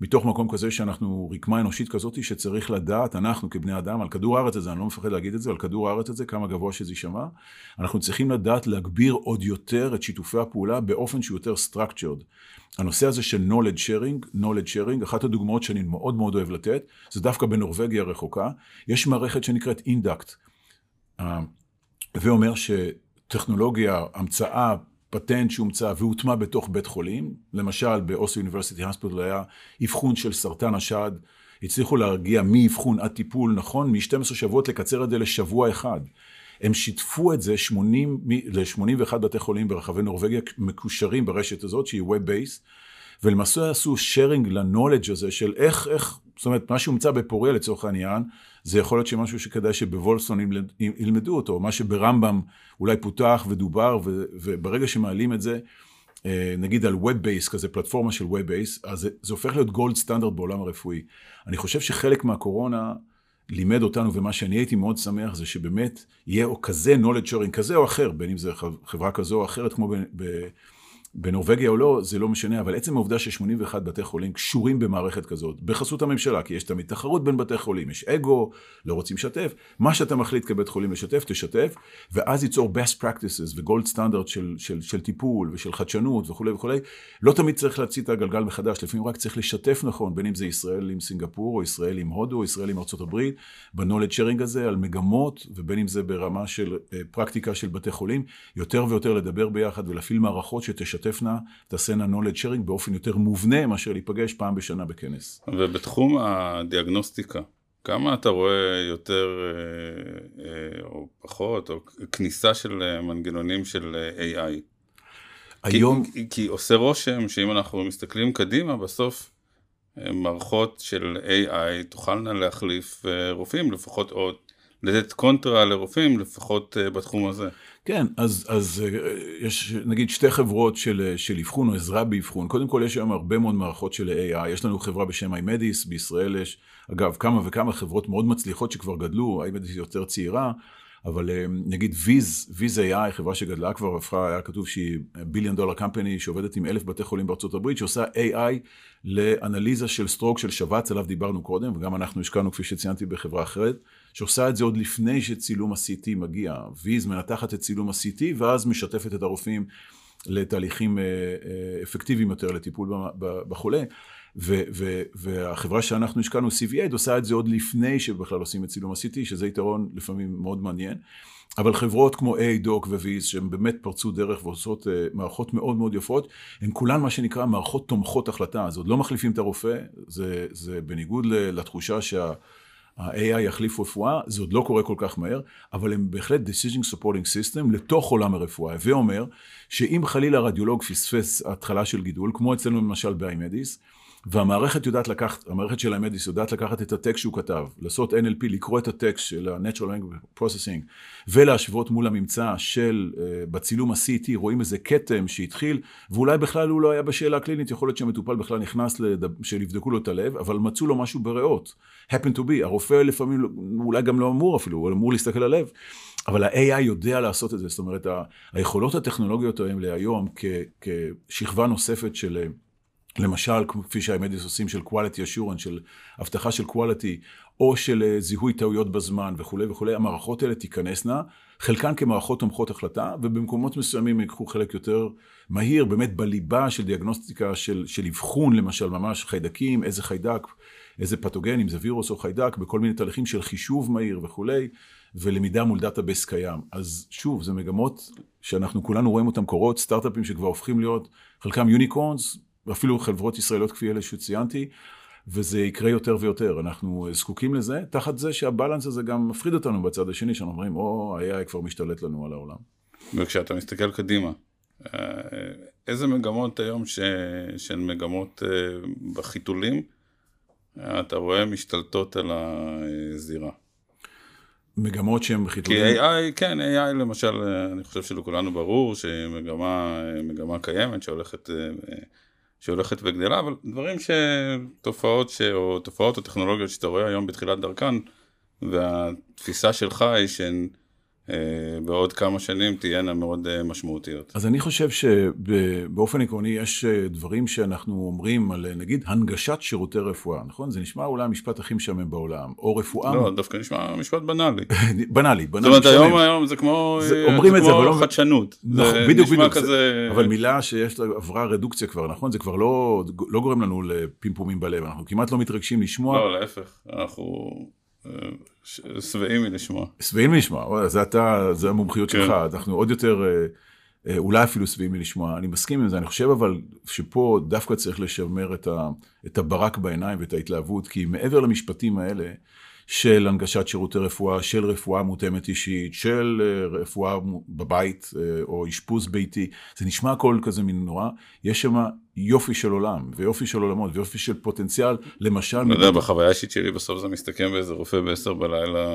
מתוך מקום כזה שאנחנו רקמה אנושית כזאת שצריך לדעת, אנחנו כבני אדם, על כדור הארץ הזה, אני לא מפחד להגיד את זה, על כדור הארץ הזה, כמה גבוה שזה יישמע, אנחנו צריכים לדעת להגביר עוד יותר את שיתופי הפעולה באופן שהוא יותר structured. הנושא הזה של knowledge sharing, knowledge sharing, אחת הדוגמאות שאני מאוד מאוד אוהב לתת, זה דווקא בנורבגיה הרחוקה, יש מערכת שנקראת אינדקט, ואומר שטכנולוגיה, המצאה, פטנט שהומצא והוטמע בתוך בית חולים, למשל באוסו יוניברסיטי הספיטל היה אבחון של סרטן השד, הצליחו להגיע מאבחון עד טיפול נכון, מ-12 שבועות לקצר את זה לשבוע אחד. הם שיתפו את זה 80, ל-81 בתי חולים ברחבי נורבגיה מקושרים ברשת הזאת שהיא Web-Based, ולמעשה עשו sharing ל-knowledge הזה של איך, איך, זאת אומרת, מה שהומצא בפוריה לצורך העניין, זה יכול להיות שמשהו שכדאי שבוולפסון ילמדו אותו, מה שברמב"ם אולי פותח ודובר, וברגע שמעלים את זה, אה, נגיד על Web Base, כזה פלטפורמה של Web Base, אז זה, זה הופך להיות גולד סטנדרט בעולם הרפואי. אני חושב שחלק מהקורונה לימד אותנו, ומה שאני הייתי מאוד שמח זה שבאמת יהיה או כזה knowledge sharing כזה או אחר, בין אם זה חברה כזו או אחרת, כמו ב... ב בנורבגיה או לא, זה לא משנה, אבל עצם העובדה ש-81 בתי חולים קשורים במערכת כזאת, בחסות הממשלה, כי יש תמיד תחרות בין בתי חולים, יש אגו, לא רוצים לשתף, מה שאתה מחליט כבית חולים לשתף, תשתף, ואז ייצור best practices וגולד סטנדרט של, של, של טיפול ושל חדשנות וכולי וכולי. לא תמיד צריך להציא את הגלגל מחדש, לפעמים רק צריך לשתף נכון, בין אם זה ישראל עם סינגפור, או ישראל עם הודו, או ישראל עם ארצות הברית, שרינג הזה, על מגמות, ובין אם זה ברמה של אה, פרקטיקה של בתי חולים, יותר ויותר לדבר ביחד ולהפעיל מערכות שתשתף. תשתפנה, תעשינה knowledge sharing באופן יותר מובנה מאשר להיפגש פעם בשנה בכנס. ובתחום הדיאגנוסטיקה, כמה אתה רואה יותר אה, אה, או פחות, או כניסה של אה, מנגנונים של AI? היום... כי, כי עושה רושם שאם אנחנו מסתכלים קדימה, בסוף מערכות של AI תוכלנה להחליף רופאים, לפחות עוד לתת קונטרה לרופאים, לפחות בתחום הזה. כן, אז, אז יש נגיד שתי חברות של, של אבחון או עזרה באבחון. קודם כל יש היום הרבה מאוד מערכות של AI. יש לנו חברה בשם אימדיס, בישראל יש אגב כמה וכמה חברות מאוד מצליחות שכבר גדלו, אימדיס יותר צעירה. אבל נגיד Viz, Viz AI, חברה שגדלה כבר, הפכה, היה כתוב שהיא billion dollar company שעובדת עם אלף בתי חולים בארצות הברית, שעושה AI לאנליזה של stroke של שבץ, עליו דיברנו קודם, וגם אנחנו השקענו, כפי שציינתי, בחברה אחרת, שעושה את זה עוד לפני שצילום ה-CT מגיע. Viz מנתחת את צילום ה-CT, ואז משתפת את הרופאים לתהליכים אה, אה, אפקטיביים יותר לטיפול בחולה. ו- ו- והחברה שאנחנו השקענו, CVA, עושה את זה עוד לפני שבכלל עושים את צילום ה-CT, שזה יתרון לפעמים מאוד מעניין. אבל חברות כמו A-Doc ו-Viz, שהן באמת פרצו דרך ועושות uh, מערכות מאוד מאוד יפות, הן כולן מה שנקרא מערכות תומכות החלטה. אז עוד לא מחליפים את הרופא, זה, זה בניגוד לתחושה שה... ה-AI יחליף רפואה, זה עוד לא קורה כל כך מהר, אבל הם בהחלט decision supporting system לתוך עולם הרפואה. הווה אומר שאם חלילה רדיולוג פספס התחלה של גידול, כמו אצלנו למשל באיימדיס, והמערכת יודעת לקחת, המערכת של המדיס יודעת לקחת את הטקסט שהוא כתב, לעשות NLP, לקרוא את הטקסט של ה-Natural Language Processing ולהשוות מול הממצא של, uh, בצילום ה-CT, רואים איזה כתם שהתחיל, ואולי בכלל הוא לא היה בשאלה קלינית, יכול להיות שהמטופל בכלל נכנס, לדב, שיבדקו לו את הלב, אבל מצאו לו משהו בריאות. happen to be, הרופא לפעמים, אולי גם לא אמור אפילו, הוא אמור להסתכל על הלב. אבל ה-AI יודע לעשות את זה, זאת אומרת, היכולות הטכנולוגיות האלה להיום כשכבה נוספת של... למשל, כפי שהאמדיס עושים של quality assurance, של הבטחה של quality, או של אה, זיהוי טעויות בזמן וכולי וכולי, המערכות האלה תיכנסנה, חלקן כמערכות תומכות החלטה, ובמקומות מסוימים ייקחו חלק יותר מהיר, באמת בליבה של דיאגנוסטיקה של, של אבחון, למשל ממש חיידקים, איזה חיידק, איזה פתוגן, אם זה וירוס או חיידק, בכל מיני תהליכים של חישוב מהיר וכולי, ולמידה מול database קיים. אז שוב, זה מגמות שאנחנו כולנו רואים אותן קורות, סטארט-אפים שכבר הופכים להיות, חלקם unicorns, ואפילו חברות ישראליות כפי אלה שציינתי, וזה יקרה יותר ויותר. אנחנו זקוקים לזה, תחת זה שה balance הזה גם מפחיד אותנו בצד השני, שאנחנו אומרים, או, ה-AI כבר משתלט לנו על העולם. וכשאתה מסתכל קדימה, אה, איזה מגמות היום ש... שהן מגמות אה, בחיתולים, אתה רואה משתלטות על הזירה? מגמות שהן בחיתולים? כי AI, כן, AI למשל, אני חושב שלכולנו ברור שהיא מגמה, מגמה קיימת שהולכת שהולכת וגדלה, אבל דברים שתופעות ש... או תופעות או טכנולוגיות שאתה רואה היום בתחילת דרכן, והתפיסה שלך היא שהן בעוד כמה שנים תהיינה מאוד אה, משמעותיות. אז אני חושב שבאופן עקרוני יש אה, דברים שאנחנו אומרים על נגיד הנגשת שירותי רפואה, נכון? זה נשמע אולי המשפט הכי משעמם בעולם, או רפואה... לא, דווקא נשמע משפט בנאלי. בנאלי, בנאלי. זאת אומרת, היום, היום זה כמו, זה, אומרים זה את זה, אבל לא... חדשנות. נכון, בדיוק, בדיוק. כזה... אבל מילה שיש לה, עברה רדוקציה כבר, נכון? זה כבר לא, לא גורם לנו לפימפומים בלב, אנחנו כמעט לא מתרגשים לשמוע. לא, להפך, אנחנו... שבעים מלשמוע. שבעים מלשמוע, זה אתה, זה המומחיות כן. שלך, אנחנו עוד יותר, אה, אה, אולי אפילו שבעים מלשמוע. אני מסכים עם זה, אני חושב אבל שפה דווקא צריך לשמר את, ה, את הברק בעיניים ואת ההתלהבות, כי מעבר למשפטים האלה, של הנגשת שירותי רפואה, של רפואה מותאמת אישית, של אה, רפואה בבית או אשפוז ביתי, זה נשמע הכל כזה מין נורא, יש שם יופי של עולם, ויופי של עולמות, ויופי של פוטנציאל, למשל... לא יודע, בחוויה האישית שלי בסוף זה מסתכם באיזה רופא בעשר בלילה,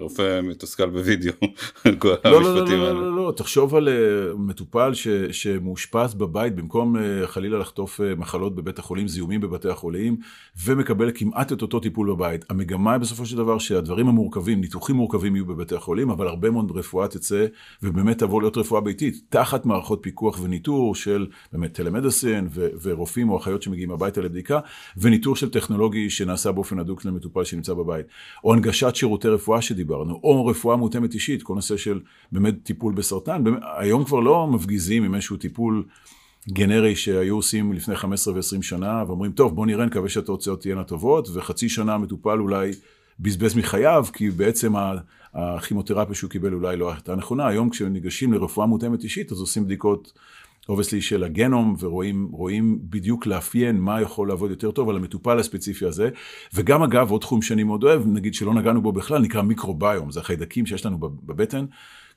רופא מתוסכל בווידאו, כל לא, לא, לא, לא, לא, לא, תחשוב על uh, מטופל ש, שמאושפז בבית, במקום uh, חלילה לחטוף uh, מחלות בבית החולים, זיהומים בבתי החולים, ומקבל כמעט את אותו טיפול בבית. המגמה היא בסופו של דבר שהדברים המורכבים, ניתוחים מורכבים יהיו בבתי החולים, אבל הרבה מאוד רפואה תצא, ובאמת תבוא להיות רפואה ביתית, תחת מערכות פיקוח וניטור של באמת טלמדיסין, ורופאים או אחיות שמגיעים הביתה לבדיקה, וניטור של טכנולוגי שנעשה באופן הדוק למטופל שנמצא בבית. או הנגשת שירותי רפואה שדיברנו, או רפואה מותאמת אישית, כל נושא של באמת טיפול בסרטן. באמת, היום כבר לא מפגיזים עם איזשהו טיפול גנרי שהיו עושים לפני 15 ו-20 שנה, ואומרים, טוב, בוא נראה, נקווה שהתוצאות תהיינה טובות, וחצי שנה המטופל אולי בזבז מחייו, כי בעצם הכימותרפיה שהוא קיבל אולי לא הייתה נכונה. היום כשניגשים לרפואה מותאמת אישית, אז עושים בדיקות obviously של הגנום, ורואים בדיוק לאפיין מה יכול לעבוד יותר טוב על המטופל הספציפי הזה. וגם אגב, עוד תחום שאני מאוד אוהב, נגיד שלא נגענו בו בכלל, נקרא מיקרוביום, זה החיידקים שיש לנו בבטן.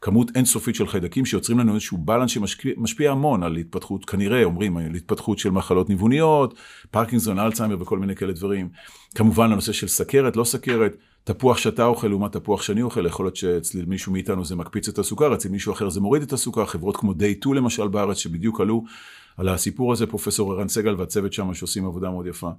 כמות אינסופית של חיידקים שיוצרים לנו איזשהו בלנס שמשפיע המון על התפתחות, כנראה אומרים, על התפתחות של מחלות ניווניות, פרקינזון, אלצהיימר וכל מיני כאלה דברים. כמובן הנושא של סכרת, לא סכרת, תפוח שאתה אוכל לעומת תפוח שאני אוכל, יכול להיות שאצל מישהו מאיתנו זה מקפיץ את הסוכר, אצל מישהו אחר זה מוריד את הסוכר, חברות כמו day 2 למשל בארץ, שבדיוק עלו על הסיפור הזה, פרופסור ערן סגל והצוות שם שעושים עבודה מאוד יפה.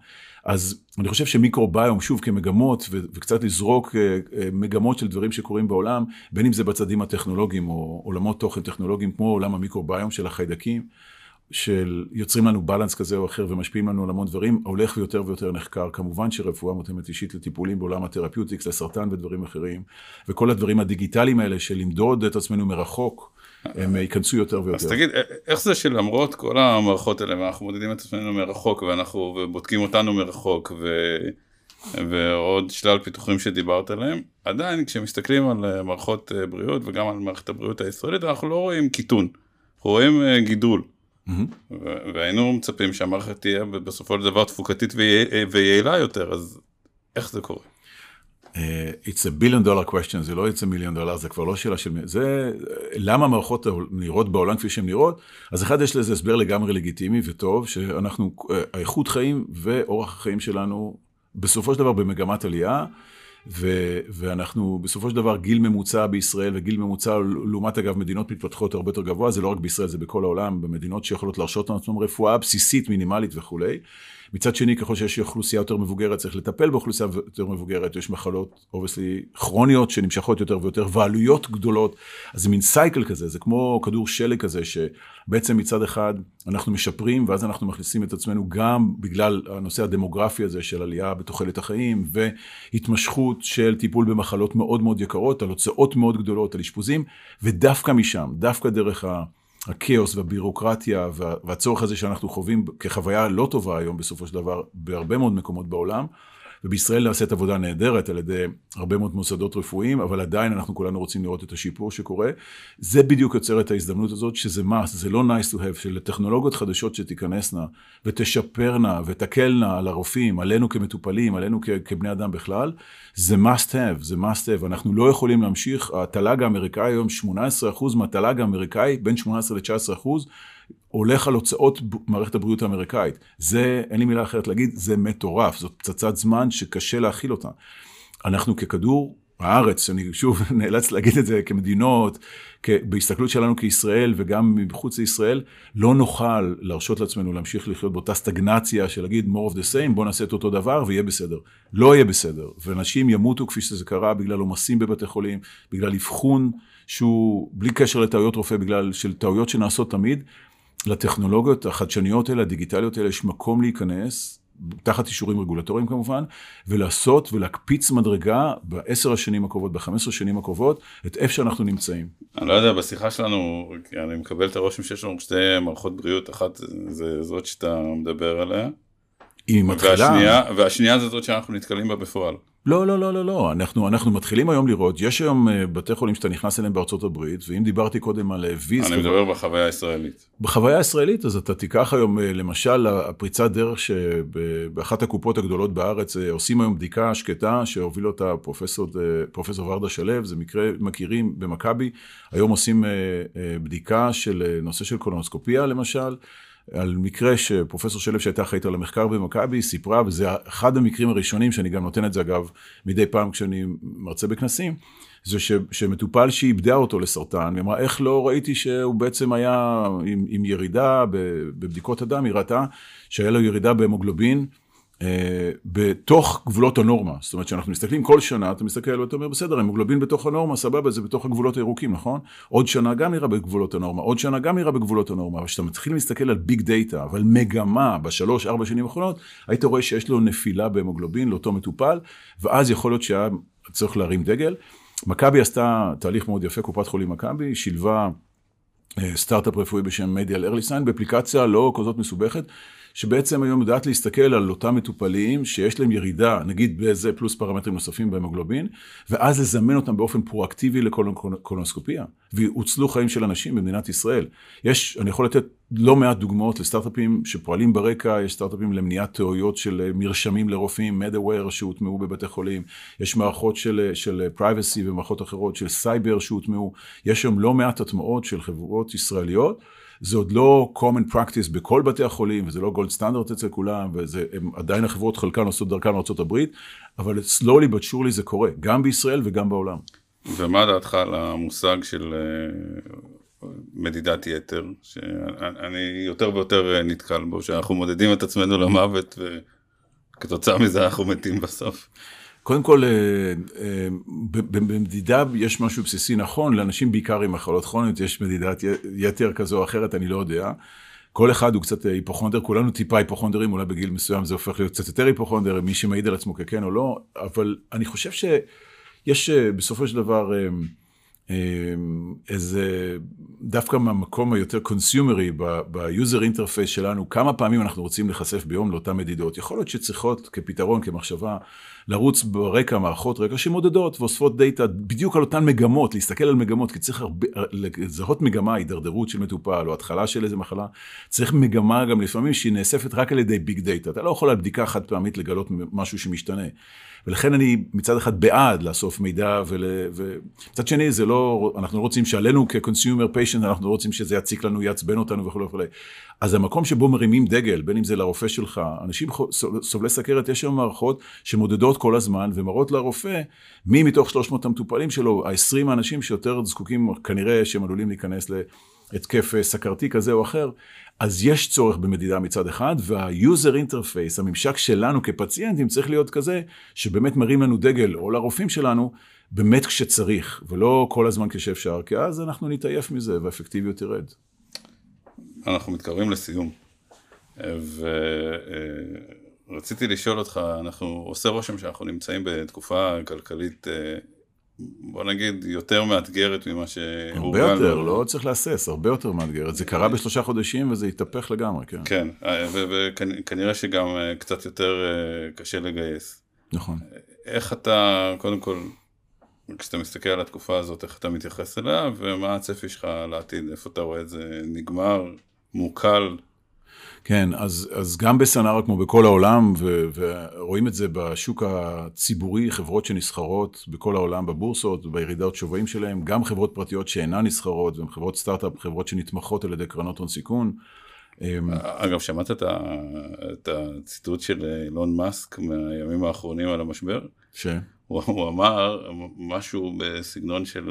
אז אני חושב שמיקרוביום, שוב, כמגמות, ו- וקצת לזרוק uh, uh, מגמות של דברים שקורים בעולם, בין אם זה בצדים הטכנולוגיים או עולמות תוכן טכנולוגיים, כמו עולם המיקרוביום של החיידקים, של יוצרים לנו בלנס כזה או אחר ומשפיעים לנו על המון דברים, הולך ויותר ויותר נחקר. כמובן שרפואה מותאמת אישית לטיפולים בעולם התרפיוטיקס, לסרטן ודברים אחרים, וכל הדברים הדיגיטליים האלה של למדוד את עצמנו מרחוק, הם ייכנסו יותר ויותר. אז תגיד, איך זה שלמרות כל המערכות האלה, ואנחנו מודדים את עצמנו מרחוק, ואנחנו בודקים אותנו מרחוק, ו... ועוד שלל פיתוחים שדיברת עליהם, עדיין כשמסתכלים על מערכות בריאות וגם על מערכת הבריאות הישראלית, אנחנו לא רואים קיטון, אנחנו רואים גידול. Mm-hmm. והיינו מצפים שהמערכת תהיה בסופו של דבר תפוקתית ויעילה יותר, אז איך זה קורה? Uh, it's a billion dollar question, זה לא it's a million dollar, זה כבר לא שאלה של... זה למה המערכות נראות בעולם כפי שהן נראות? אז אחד, יש לזה הסבר לגמרי לגיטימי וטוב, שאנחנו, uh, האיכות חיים ואורח החיים שלנו, בסופו של דבר במגמת עלייה. ו- ואנחנו בסופו של דבר גיל ממוצע בישראל וגיל ממוצע לעומת אגב מדינות מתפתחות הרבה יותר גבוה, זה לא רק בישראל, זה בכל העולם, במדינות שיכולות להרשות לעצמם רפואה בסיסית, מינימלית וכולי. מצד שני, ככל שיש אוכלוסייה יותר מבוגרת, צריך לטפל באוכלוסייה יותר מבוגרת, יש מחלות, obviously, כרוניות שנמשכות יותר ויותר, ועלויות גדולות. אז זה מין cycle כזה, זה כמו כדור שלג כזה, שבעצם מצד אחד אנחנו משפרים, ואז אנחנו מכניסים את עצמנו גם בגלל הנושא הדמוגרפי הזה של עלייה בתוחלת החיים, והתמשכות של טיפול במחלות מאוד מאוד יקרות, על הוצאות מאוד גדולות, על אשפוזים, ודווקא משם, דווקא דרך ה... הכאוס והבירוקרטיה והצורך הזה שאנחנו חווים כחוויה לא טובה היום בסופו של דבר בהרבה מאוד מקומות בעולם. ובישראל נעשית עבודה נהדרת על ידי הרבה מאוד מוסדות רפואיים, אבל עדיין אנחנו כולנו רוצים לראות את השיפור שקורה. זה בדיוק יוצר את ההזדמנות הזאת, שזה must, זה לא nice to have, שלטכנולוגיות חדשות שתיכנסנה ותשפרנה ותקלנה על הרופאים, עלינו כמטופלים, עלינו כ- כבני אדם בכלל, זה must have, זה must have. אנחנו לא יכולים להמשיך, התל"ג האמריקאי היום, 18% מהתל"ג האמריקאי, בין 18 ל-19%, הולך על הוצאות מערכת הבריאות האמריקאית. זה, אין לי מילה אחרת להגיד, זה מטורף, זאת פצצת זמן שקשה להכיל אותה. אנחנו ככדור הארץ, אני שוב נאלץ להגיד את זה כמדינות, בהסתכלות שלנו כישראל וגם מחוץ לישראל, לא נוכל להרשות לעצמנו להמשיך לחיות באותה סטגנציה של להגיד more of the same, בוא נעשה את אותו דבר ויהיה בסדר. לא יהיה בסדר, ואנשים ימותו כפי שזה קרה בגלל עומסים בבתי חולים, בגלל אבחון שהוא בלי קשר לטעויות רופא, בגלל של טעויות שנעשות תמיד. לטכנולוגיות החדשניות האלה, הדיגיטליות האלה, יש מקום להיכנס, תחת אישורים רגולטוריים כמובן, ולעשות ולהקפיץ מדרגה בעשר השנים הקרובות, בחמש עשרה שנים הקרובות, את איפה שאנחנו נמצאים. אני לא יודע, בשיחה שלנו, אני מקבל את הרושם שיש לנו שתי מערכות בריאות, אחת זה זאת שאתה מדבר עליה. היא מתחילה... והשנייה, והשנייה זה זאת שאנחנו נתקלים בה בפועל. לא, לא, לא, לא, לא. אנחנו, אנחנו מתחילים היום לראות, יש היום אה, בתי חולים שאתה נכנס אליהם בארצות הברית, ואם דיברתי קודם על אה, ויז... אני מדבר בחוויה הישראלית. בחוויה הישראלית, אז אתה תיקח היום, אה, למשל, הפריצת דרך שבאחת הקופות הגדולות בארץ עושים היום בדיקה שקטה, שהוביל אותה פרופסור, פרופסור ורדה שלו, זה מקרה, מכירים במכבי, היום עושים בדיקה של נושא של קולונוסקופיה, למשל. על מקרה שפרופסור שלו שהייתה אחראית על המחקר במכבי סיפרה, וזה אחד המקרים הראשונים שאני גם נותן את זה אגב מדי פעם כשאני מרצה בכנסים, זה ש, שמטופל שאיבדה אותו לסרטן, היא אמרה איך לא ראיתי שהוא בעצם היה עם, עם ירידה בבדיקות הדם, היא ראתה שהיה לו ירידה בהמוגלובין, בתוך גבולות הנורמה. זאת אומרת, כשאנחנו מסתכלים כל שנה, אתה מסתכל ואתה אומר, בסדר, המוגלובין בתוך הנורמה, סבבה, זה בתוך הגבולות הירוקים, נכון? עוד שנה גם נראה בגבולות הנורמה, עוד שנה גם נראה בגבולות הנורמה, אבל כשאתה מתחיל להסתכל על ביג דאטה, אבל מגמה בשלוש, ארבע שנים האחרונות, היית רואה שיש לו נפילה בהמוגלובין לאותו מטופל, ואז יכול להיות שהיה צריך להרים דגל. מכבי עשתה תהליך מאוד יפה, קופת חולים מכבי, שילבה אה, סטארט-אפ רפואי בשם Medial EarlySign, באפליקציה לא כזאת מסובכת. שבעצם היום יודעת להסתכל על אותם מטופלים שיש להם ירידה, נגיד באיזה פלוס פרמטרים נוספים בהמוגלובין, ואז לזמן אותם באופן פרואקטיבי לקולונוסקופיה. והוצלו חיים של אנשים במדינת ישראל. יש, אני יכול לתת לא מעט דוגמאות לסטארט-אפים שפועלים ברקע, יש סטארט-אפים למניעת טעויות של מרשמים לרופאים, MedAware שהוטמעו בבתי חולים, יש מערכות של, של privacy ומערכות אחרות של סייבר שהוטמעו, יש היום לא מעט הטמעות של חברות ישראליות. זה עוד לא common practice בכל בתי החולים, וזה לא גולד סטנדרט אצל כולם, וזה הם, עדיין החברות חלקן עושות דרכן מארה"ב, אבל slowly but surely זה קורה, גם בישראל וגם בעולם. ומה דעתך על המושג של אה, מדידת יתר, שאני יותר ויותר אה, נתקל בו, שאנחנו מודדים את עצמנו למוות וכתוצאה מזה אנחנו מתים בסוף. קודם כל, אה, במדידה יש משהו בסיסי נכון, לאנשים בעיקר עם מחלות כרוניות יש מדידת יתר כזו או אחרת, אני לא יודע. כל אחד הוא קצת היפוכונדר, כולנו טיפה היפוכונדרים, אולי בגיל מסוים זה הופך להיות קצת יותר היפוכונדר, מי שמעיד על עצמו ככן או לא, אבל אני חושב ש... יש אה, בסופו של דבר אה, אה, איזה, דווקא מהמקום היותר consumer י ב user interface שלנו, כמה פעמים אנחנו רוצים להיחשף ביום לאותן מדידות. יכול להיות שצריכות כפתרון, כמחשבה, לרוץ ברקע מערכות רקע שמודדות ואוספות דאטה בדיוק על אותן מגמות, להסתכל על מגמות, כי צריך הרבה, לזהות מגמה, הידרדרות של מטופל או התחלה של איזה מחלה, צריך מגמה גם לפעמים שהיא נאספת רק על ידי big data. אתה לא יכול על בדיקה חד פעמית לגלות משהו שמשתנה. ולכן אני מצד אחד בעד לאסוף מידע, ול... ומצד שני זה לא, אנחנו לא רוצים שעלינו כ-consumer patient, אנחנו לא רוצים שזה יציק לנו, יעצבן אותנו וכולי וכולי. אז המקום שבו מרימים דגל, בין אם זה לרופא שלך, אנשים סובלי סכרת, יש היום מערכות שמודדות כל הזמן ומראות לרופא מי מתוך 300 המטופלים שלו, ה-20 האנשים שיותר זקוקים, כנראה שהם עלולים להיכנס להתקף סכרתי כזה או אחר, אז יש צורך במדידה מצד אחד, וה-user interface, הממשק שלנו כפציינטים צריך להיות כזה, שבאמת מרים לנו דגל, או לרופאים שלנו, באמת כשצריך, ולא כל הזמן כשאפשר, כי אז אנחנו נתעייף מזה והאפקטיביות תרד. אנחנו מתקרבים לסיום, ורציתי לשאול אותך, אנחנו עושה רושם שאנחנו נמצאים בתקופה כלכלית אה, בוא נגיד, יותר מאתגרת ממה שהורגלנו. הרבה יותר, לא צריך להסס, הרבה יותר מאתגרת. זה קרה בשלושה חודשים וזה התהפך לגמרי, כן. כן, וכנראה שגם אה, קצת יותר אה, קשה לגייס. נכון. איך אתה, קודם כל, כשאתה מסתכל על התקופה הזאת, איך אתה מתייחס אליה, ומה הצפי שלך לעתיד? איפה אתה רואה את זה נגמר, מוקל? כן, אז, אז גם בסנארה כמו בכל העולם, ו, ורואים את זה בשוק הציבורי, חברות שנסחרות בכל העולם בבורסות, בירידות שווים שלהם, גם חברות פרטיות שאינן נסחרות, והן חברות סטארט-אפ, חברות שנתמכות על ידי קרנות הון סיכון. אמ, אגב, שמעת את, ה, את הציטוט של אילון מאסק מהימים האחרונים על המשבר? ש? הוא, הוא אמר משהו בסגנון של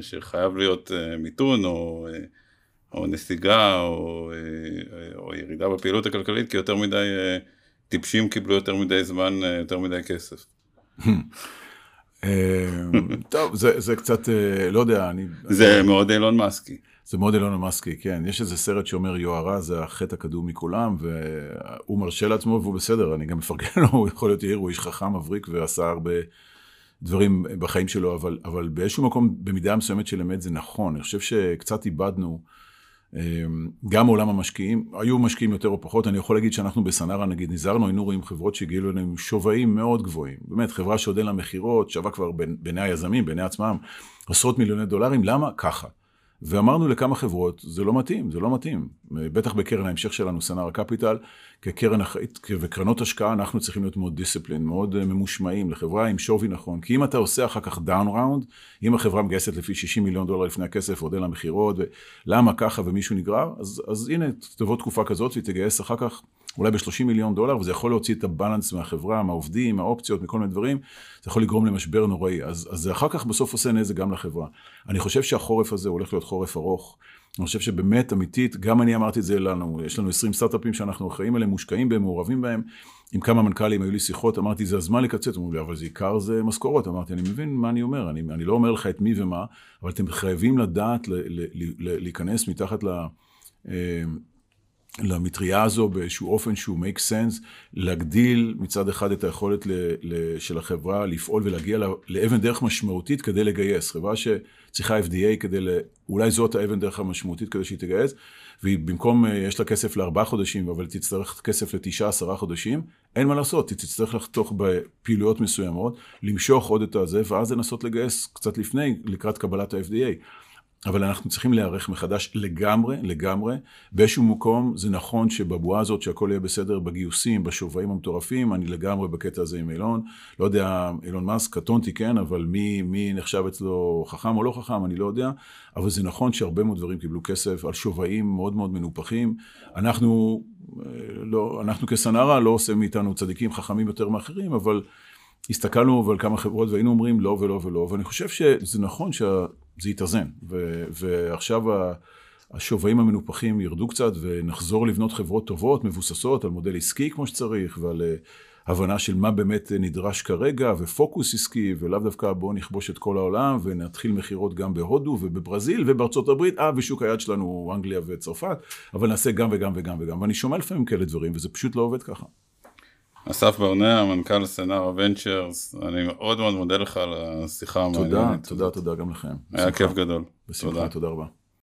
שחייב להיות אה, מיתון, או... או נסיגה, או, אה, או ירידה בפעילות הכלכלית, כי יותר מדי אה, טיפשים קיבלו יותר מדי זמן, אה, יותר מדי כסף. טוב, זה, זה קצת, לא יודע, אני... זה אני... מאוד אילון מאסקי. זה מאוד אילון מאסקי, כן. יש איזה סרט שאומר יוהרה זה החטא הקדום מכולם, והוא מרשה לעצמו והוא בסדר, אני גם מפרגן לו, הוא יכול להיות יאיר, הוא איש חכם, מבריק ועשה הרבה דברים בחיים שלו, אבל, אבל באיזשהו מקום, במידה מסוימת של אמת זה נכון. אני חושב שקצת איבדנו... אמ, גם מעולם המשקיעים, היו משקיעים יותר או פחות, אני יכול להגיד שאנחנו בסנארה נגיד נזהרנו, היינו רואים חברות שהגיעו אלינו שווים מאוד גבוהים, באמת חברה שעוד אין לה מכירות, שווה כבר בעיני היזמים, בעיני עצמם, עשרות מיליוני דולרים, למה? ככה. ואמרנו לכמה חברות, זה לא מתאים, זה לא מתאים. בטח בקרן ההמשך שלנו, סנארה קפיטל, כקרן אחראית וקרנות השקעה, אנחנו צריכים להיות מאוד disciplined, מאוד אה, ממושמעים לחברה עם שווי נכון. כי אם אתה עושה אחר כך down round, אם החברה מגייסת לפי 60 מיליון דולר לפני הכסף, עוד אין לה מכירות, ולמה ככה ומישהו נגרר, אז, אז הנה, תבוא תקופה כזאת והיא תגייס אחר כך אולי ב-30 מיליון דולר, וזה יכול להוציא את הבלנס מהחברה, מהעובדים, מהאופציות, מכל מיני דברים, זה יכול לגרום למשבר נוראי. אז, אז זה אחר כך בסוף עושה נזק גם לחברה. אני חושב שהחורף הזה הולך להיות חורף ארוך. אני חושב שבאמת, אמיתית, גם אני אמרתי את זה לנו, יש לנו 20 סטארט-אפים שאנחנו אחראים עליהם, מושקעים בהם, מעורבים בהם. עם כמה מנכ"לים היו לי שיחות, אמרתי, זה הזמן לקצץ. אמרו לי, אבל זה עיקר זה משכורות. אמרתי, אני מבין מה אני אומר, אני, אני לא אומר לך את מי ומה, אבל אתם חייבים לדעת ל, ל, ל, ל, להיכנס מתחת ל... למטריה הזו באיזשהו אופן שהוא make sense, להגדיל מצד אחד את היכולת ל, ל, של החברה לפעול ולהגיע לאבן דרך משמעותית כדי לגייס. חברה שצריכה FDA כדי, ל, אולי זאת האבן דרך המשמעותית כדי שהיא תגייס, והיא במקום, אה, יש לה כסף לארבעה חודשים, אבל תצטרך כסף לתשעה עשרה חודשים, אין מה לעשות, היא תצטרך לחתוך בפעילויות מסוימות, למשוך עוד את הזה, ואז לנסות לגייס קצת לפני, לקראת קבלת ה-FDA. אבל אנחנו צריכים להיערך מחדש לגמרי, לגמרי. באיזשהו מקום זה נכון שבבועה הזאת שהכל יהיה בסדר בגיוסים, בשווים המטורפים, אני לגמרי בקטע הזה עם אילון. לא יודע, אילון מאסק, קטונתי, כן, אבל מי, מי נחשב אצלו חכם או לא חכם, אני לא יודע. אבל זה נכון שהרבה מאוד דברים קיבלו כסף על שווים מאוד מאוד מנופחים. אנחנו, אה, לא, אנחנו כסנרה לא עושה מאיתנו צדיקים חכמים יותר מאחרים, אבל... הסתכלנו על כמה חברות והיינו אומרים לא ולא ולא, ואני חושב שזה נכון שזה יתאזן, ו- ועכשיו השווים המנופחים ירדו קצת ונחזור לבנות חברות טובות, מבוססות על מודל עסקי כמו שצריך ועל אה, הבנה של מה באמת נדרש כרגע ופוקוס עסקי ולאו דווקא בואו נכבוש את כל העולם ונתחיל מכירות גם בהודו ובברזיל ובארצות הברית, אה ושוק היד שלנו הוא אנגליה וצרפת, אבל נעשה גם וגם וגם וגם. ואני שומע לפעמים כאלה דברים וזה פשוט לא עובד ככה. אסף ברנע, מנכ"ל סנארה ונצ'רס, אני מאוד מאוד מודה לך על השיחה המעניינת. תודה, תודה, תודה גם לכם. היה כיף גדול. בשמחה, תודה רבה.